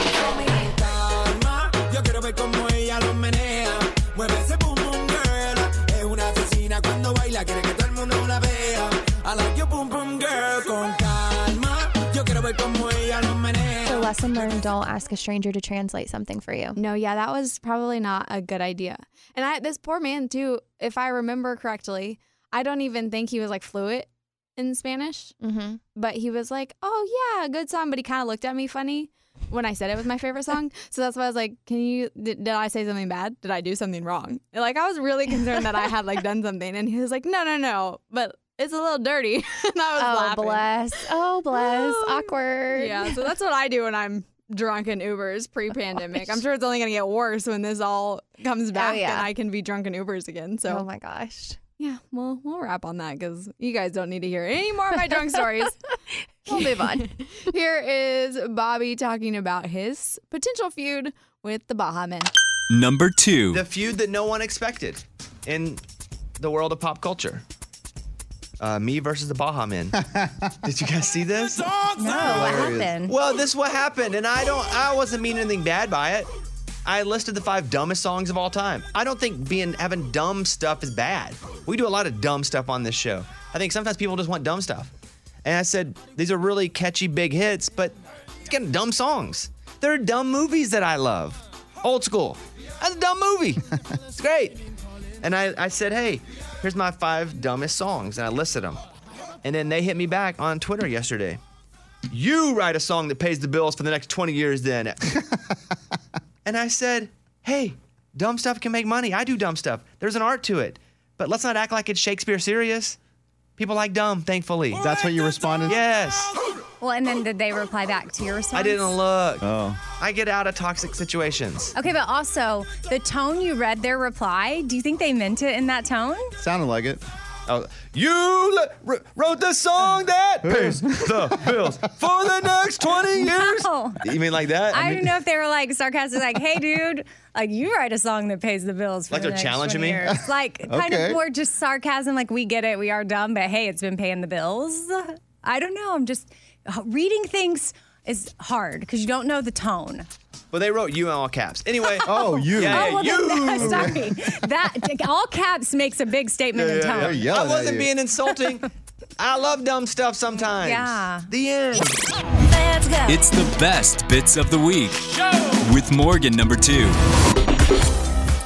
So lesson learned: don't ask a stranger to translate something for you. No, yeah, that was probably not a good idea. And I this poor man too, if I remember correctly, I don't even think he was like fluent in Spanish. Mm-hmm. But he was like, "Oh yeah, good song," but he kind of looked at me funny when I said it was my favorite song. so that's why I was like, "Can you did, did I say something bad? Did I do something wrong?" Like I was really concerned that I had like done something and he was like, "No, no, no." But it's a little dirty. and I was Oh laughing. bless! Oh bless! Oh. Awkward. Yeah, so that's what I do when I'm drunk in Ubers pre-pandemic. I'm sure it's only going to get worse when this all comes oh, back yeah. and I can be drunk in Ubers again. So Oh my gosh. yeah, well, we'll wrap on that because you guys don't need to hear any more of my drunk stories. We'll move on. Here is Bobby talking about his potential feud with the Baha Men. Number two. The feud that no one expected in the world of pop culture. Uh, me versus the Baha Men. Did you guys see this? No, what happened? Well, this is what happened, and I don't. I wasn't meaning anything bad by it. I listed the five dumbest songs of all time. I don't think being having dumb stuff is bad. We do a lot of dumb stuff on this show. I think sometimes people just want dumb stuff. And I said these are really catchy big hits, but it's getting dumb songs. There are dumb movies that I love. Old school. That's a dumb movie. it's great. And I, I said, hey, here's my five dumbest songs, and I listed them. And then they hit me back on Twitter yesterday. You write a song that pays the bills for the next 20 years, then. and I said, hey, dumb stuff can make money. I do dumb stuff. There's an art to it. But let's not act like it's Shakespeare serious. People like dumb, thankfully. That's what you responded? Yes. Well, and then did they reply back to your response? I didn't look. Oh. I get out of toxic situations. Okay, but also the tone you read their reply. Do you think they meant it in that tone? Sounded like it. Oh, you le- wr- wrote the song that pays the bills for the next 20 years. No. You mean like that? I, mean, don't know if they were like sarcastic, like, "Hey, dude, like you write a song that pays the bills." For Like the they're next challenging 20 me? years." Like kind Okay. of more just sarcasm, like we get it, we are dumb, but hey, it's been paying the bills. I don't know. I'm just reading things is hard because you don't know the tone. Well, they wrote you in all caps. Anyway. Oh, you. Yeah, oh, well, you. then, sorry. That all caps makes a big statement in tone. They're I wasn't you. being insulting. I love dumb stuff sometimes. Yeah. The end. It's the best bits of the week with Morgan number two.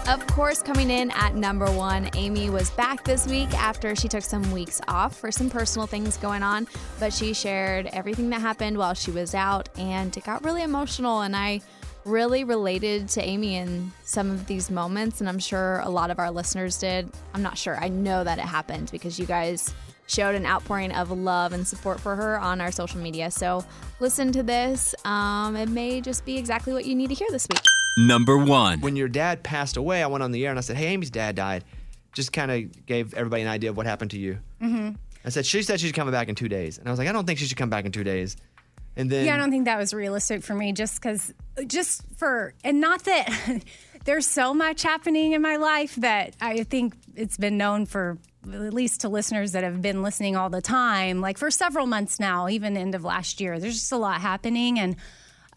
Of course, coming in at number one, Amy was back this week after she took some weeks off for some personal things going on. But she shared everything that happened while she was out, and it got really emotional. And I really related to Amy in some of these moments, and I'm sure a lot of our listeners did. I'm not sure. I know that it happened because you guys showed an outpouring of love and support for her on our social media. So listen to this. Um, it may just be exactly what you need to hear this week. Number one. When your dad passed away, I went on the air and I said, "Hey, Amy's dad died." Just kind of gave everybody an idea of what happened to you. Mm-hmm. I said she said she's coming back in two days, and I was like, I don't think she should come back in two days. And then Yeah, I don't think that was realistic for me just because, just for, and not that there's so much happening in my life that I think it's been known for, at least to listeners that have been listening all the time, like for several months now, even end of last year. There's just a lot happening. And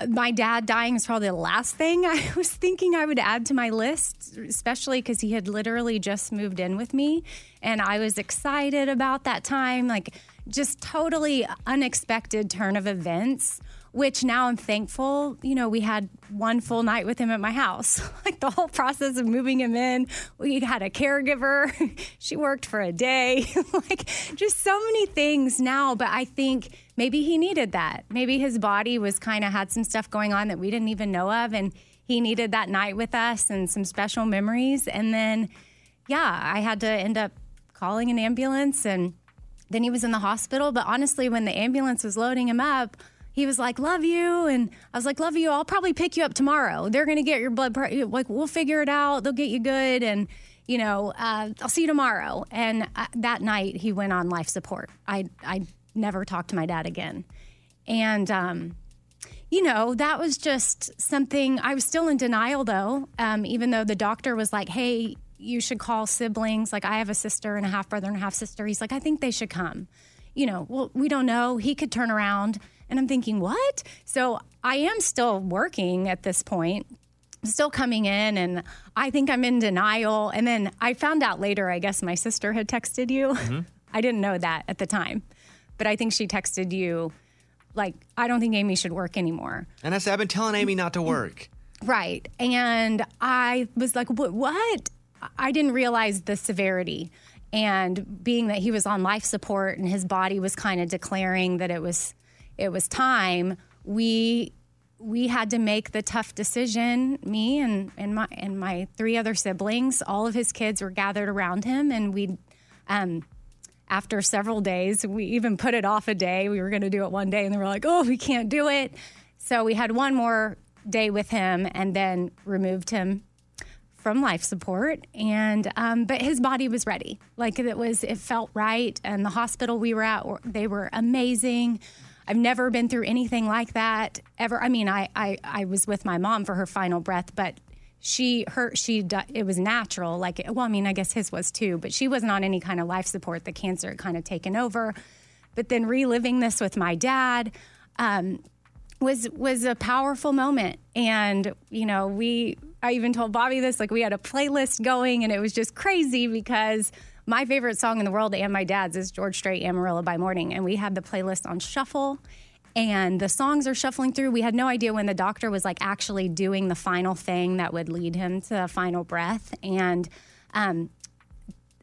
my dad dying is probably the last thing I was thinking I would add to my list, especially because he had literally just moved in with me. And I was excited about that time. Like, just totally unexpected turn of events, which now I'm thankful. You know, we had one full night with him at my house. like the whole process of moving him in, we had a caregiver. she worked for a day. like just so many things now. But I think maybe he needed that. Maybe his body was kind of had some stuff going on that we didn't even know of. And he needed that night with us and some special memories. And then, yeah, I had to end up calling an ambulance and then he was in the hospital. But honestly, when the ambulance was loading him up, he was like, "Love you," and I was like, "Love you." I'll probably pick you up tomorrow. They're gonna get your blood. Pre- like we'll figure it out. They'll get you good, and you know, uh, I'll see you tomorrow. And uh, that night, he went on life support. I I never talk to my dad again, and um, you know, that was just something I was still in denial though, um, even though the doctor was like, hey, you should call siblings. Like, I have a sister and a half brother and a half sister. He's like, I think they should come. You know, well, we don't know. He could turn around. And I'm thinking, what? So I am still working at this point. still coming in and I think I'm in denial. And then I found out later, I guess my sister had texted you. Mm-hmm. I didn't know that at the time, but I think she texted you, like, I don't think Amy should work anymore. And I said, I've been telling Amy not to work. Right. And I was like, what? what? I didn't realize the severity. And being that he was on life support and his body was kind of declaring that it was it was time, we we had to make the tough decision, me and, and my and my three other siblings, all of his kids were gathered around him and we um after several days, we even put it off a day. We were going to do it one day and they were like, "Oh, we can't do it." So we had one more day with him and then removed him from life support. And um, but his body was ready. Like it was it felt right. And the hospital we were at they were amazing. I've never been through anything like that ever. I mean i i, I was with my mom for her final breath but she her she it was natural like well i mean i guess his was too but she wasn't on any kind of life support the cancer had kind of taken over. But then reliving this with my dad um, was was a powerful moment. And you know we i even told bobby this like we had a playlist going and it was just crazy because my favorite song in the world and my dad's is george strait amarillo by morning. And we had the playlist on shuffle and the songs are shuffling through we had no idea when the doctor was like actually doing the final thing that would lead him to the final breath and um,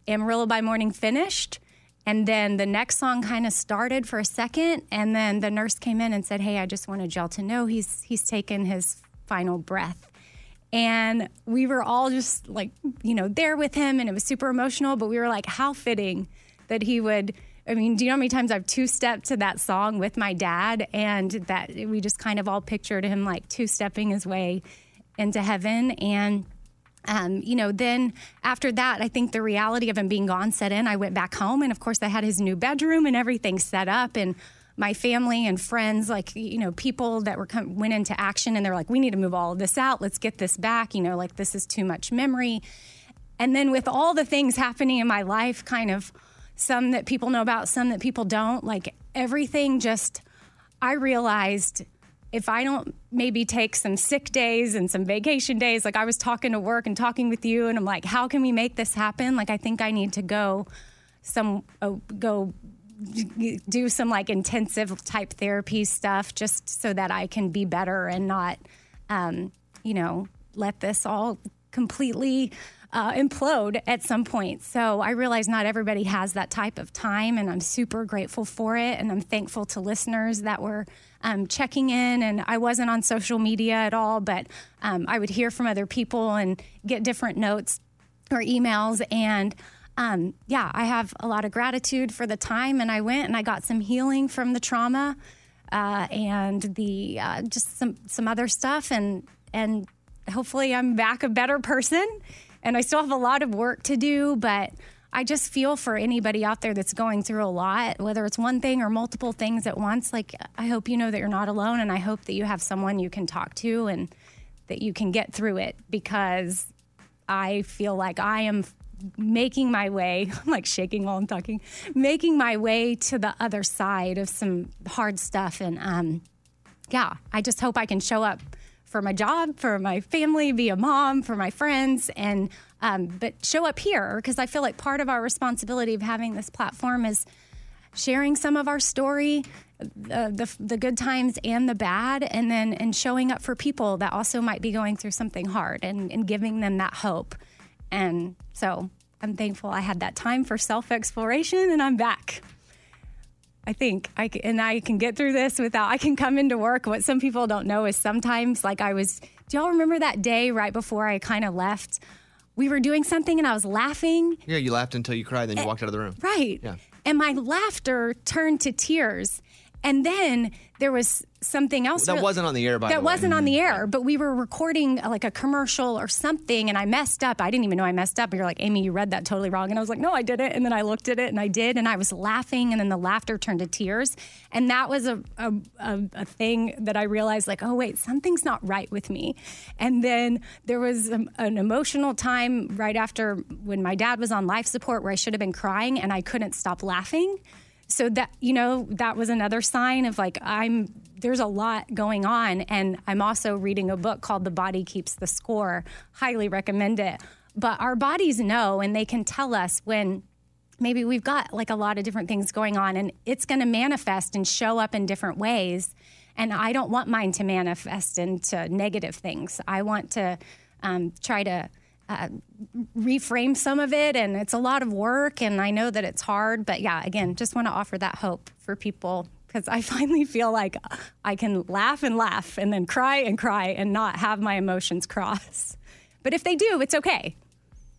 amarillo by morning finished and then the next song kind of started for a second, and then the nurse came in and said, "Hey, I just wanted y'all to know he's he's taken his final breath." And we were all just like, you know, there with him, and it was super emotional. But we were like, how fitting that he would. I mean, do you know how many times I've two stepped to that song with my dad, and that we just kind of all pictured him like two stepping his way into heaven, and um, you know, then after that, I think the reality of him being gone set in. I went back home, and of course, I had his new bedroom and everything set up, and my family and friends, like you know, people that were come, went into action, and they're like, "We need to move all of this out. Let's get this back." You know, like this is too much memory. And then with all the things happening in my life, kind of some that people know about, some that people don't, like everything just, I realized if I don't maybe take some sick days and some vacation days, like I was talking to work and talking with you, and I'm like, how can we make this happen? Like, I think I need to go some uh, go do some like intensive type therapy stuff just so that I can be better and not, um, you know, let this all completely uh, implode at some point. So I realize not everybody has that type of time, and I'm super grateful for it. And I'm thankful to listeners that were um, checking in. And I wasn't on social media at all, but um, I would hear from other people and get different notes or emails. And um, yeah, I have a lot of gratitude for the time. And I went and I got some healing from the trauma uh, and the uh, just some some other stuff. And and hopefully I'm back a better person. And I still have a lot of work to do, but I just feel for anybody out there that's going through a lot, whether it's one thing or multiple things at once. Like, I hope you know that you're not alone, and I hope that you have someone you can talk to and that you can get through it because I feel like I am making my way, I'm like shaking while I'm talking, making my way to the other side of some hard stuff. And um, yeah, I just hope I can show up for my job, for my family, be a mom, for my friends, and um, but show up here because I feel like part of our responsibility of having this platform is sharing some of our story, the, the the good times and the bad, and then and showing up for people that also might be going through something hard and, and giving them that hope. And so I'm thankful I had that time for self exploration, and I'm back. I think I can, and I can get through this without. I can come into work. What some people don't know is sometimes, like I was. Do y'all remember that day right before I kind of left? We were doing something and I was laughing. Yeah, you laughed until you cried, then you walked out of the room. Right. Yeah. And my laughter turned to tears. And then there was something else That real- wasn't on the air, by that wasn't on the air, but we were recording uh, like a commercial or something, and I messed up. I didn't even know I messed up. And you're like, Amy, you read that totally wrong, and I was like, no, I didn't. And then I looked at it, and I did, and I was laughing, and then the laughter turned to tears, and that was a a, a, a thing that I realized, like, oh wait, something's not right with me. And then there was um, an emotional time right after when my dad was on life support where I should have been crying, and I couldn't stop laughing. so that you know that was another sign of like I'm there's a lot going on and I'm also reading a book called The Body Keeps the Score. Highly recommend it. But our bodies know and they can tell us when maybe we've got like a lot of different things going on and it's going to manifest and show up in different ways. And I don't want mine to manifest into negative things. I want to um, try to uh, reframe some of it. And it's a lot of work. And I know that it's hard. But yeah, again, just want to offer that hope for people because I finally feel like I can laugh and laugh and then cry and cry and not have my emotions cross. But if they do, it's okay.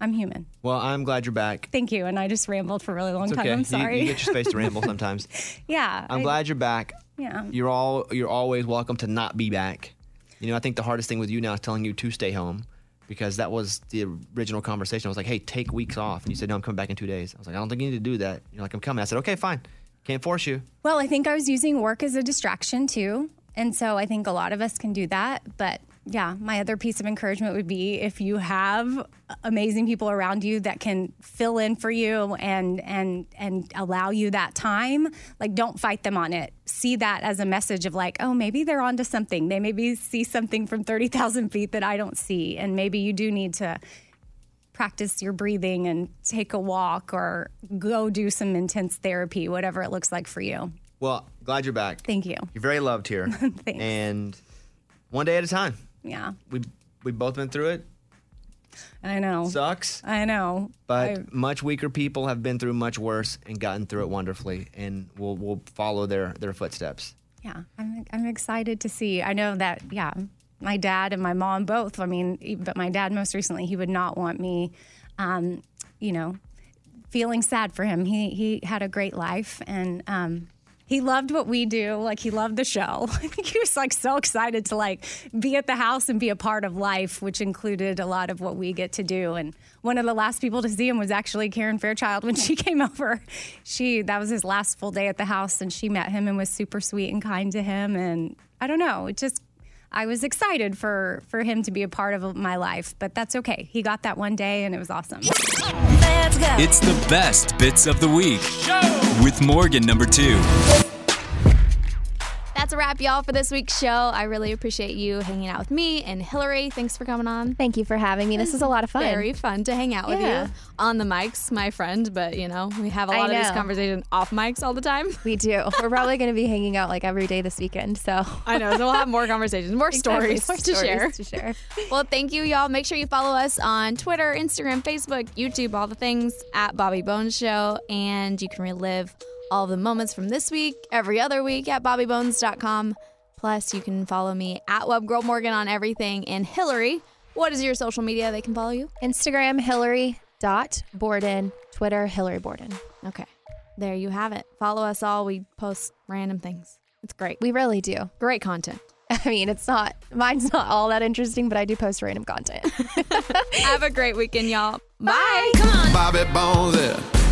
I'm human. Well, I'm glad you're back. Thank you. And I just rambled for a really long It's time. okay. I'm You- sorry. You, get your space to ramble sometimes. yeah. I'm I- glad you're back. Yeah. You're all you're always welcome to not be back. You know, I think the hardest thing with you now is telling you to stay home because that was the original conversation. I was like, "Hey, take weeks off," and you said, "No, I'm coming back in two days." I was like, "I don't think you need to do that." You're like, "I'm coming." I said, "Okay, fine. Can't force you." Well, I think I was using work as a distraction too. And so I think a lot of us can do that. But yeah, my other piece of encouragement would be if you have amazing people around you that can fill in for you and and and allow you that time, like don't fight them on it. See that as a message of like, oh, maybe they're onto something. They maybe see something from 30,000 feet that I don't see. And maybe you do need to practice your breathing and take a walk or go do some intense therapy, whatever it looks like for you. Well, glad you're back. Thank you. You're very loved here. Thanks. And one day at a time. Yeah, We we both been through it. I know. Sucks. I know. But I- much weaker people have been through much worse and gotten through it wonderfully, and we'll we'll follow their their footsteps. yeah, I'm, I'm excited to see. I know that, yeah, my dad and my mom both. I mean, but my dad most recently, he would not want me, um, you know, feeling sad for him. He he had a great life and um, he loved what we do. Like he loved the show. He was like so excited to like be at the house and be a part of life, which included a lot of what we get to do. And one of the last people to see him was actually Karen Fairchild when she came over. She that was his last full day at the house, and she met him and was super sweet and kind to him. And I don't know, it just I was excited for for him to be a part of my life, but that's okay. He got that one day, and it was awesome. It's the best bits of the week with Morgan number two. That's a wrap, y'all, for this week's show. I really appreciate you hanging out with me and Hillary. Thanks for coming on. Thank you for having me. This was a lot of fun. Very fun to hang out with Yeah. you on the mics, my friend. But you know, we have a lot of these conversations off mics all the time. We do. We're probably going to be hanging out like every day this weekend. So I know. So we'll have more conversations, more Exactly, stories more to stories share. to share. Well, thank you, y'all. Make sure you follow us on Twitter, Instagram, Facebook, YouTube, all the things at Bobby Bones Show. And you can relive all the moments from this week, every other week at bobbybones.com. Plus, you can follow me at WebGirlMorgan on everything. And Hillary, what is your social media they can follow you? Instagram Hillary dot Borden, Twitter Hillary Borden. Okay, there you have it. Follow us all. We post random things. It's great. We really do. Great content. I mean, it's not mine's not all that interesting, but I do post random content. Have a great weekend, y'all. Bye. Come on. Bobby Bones, yeah.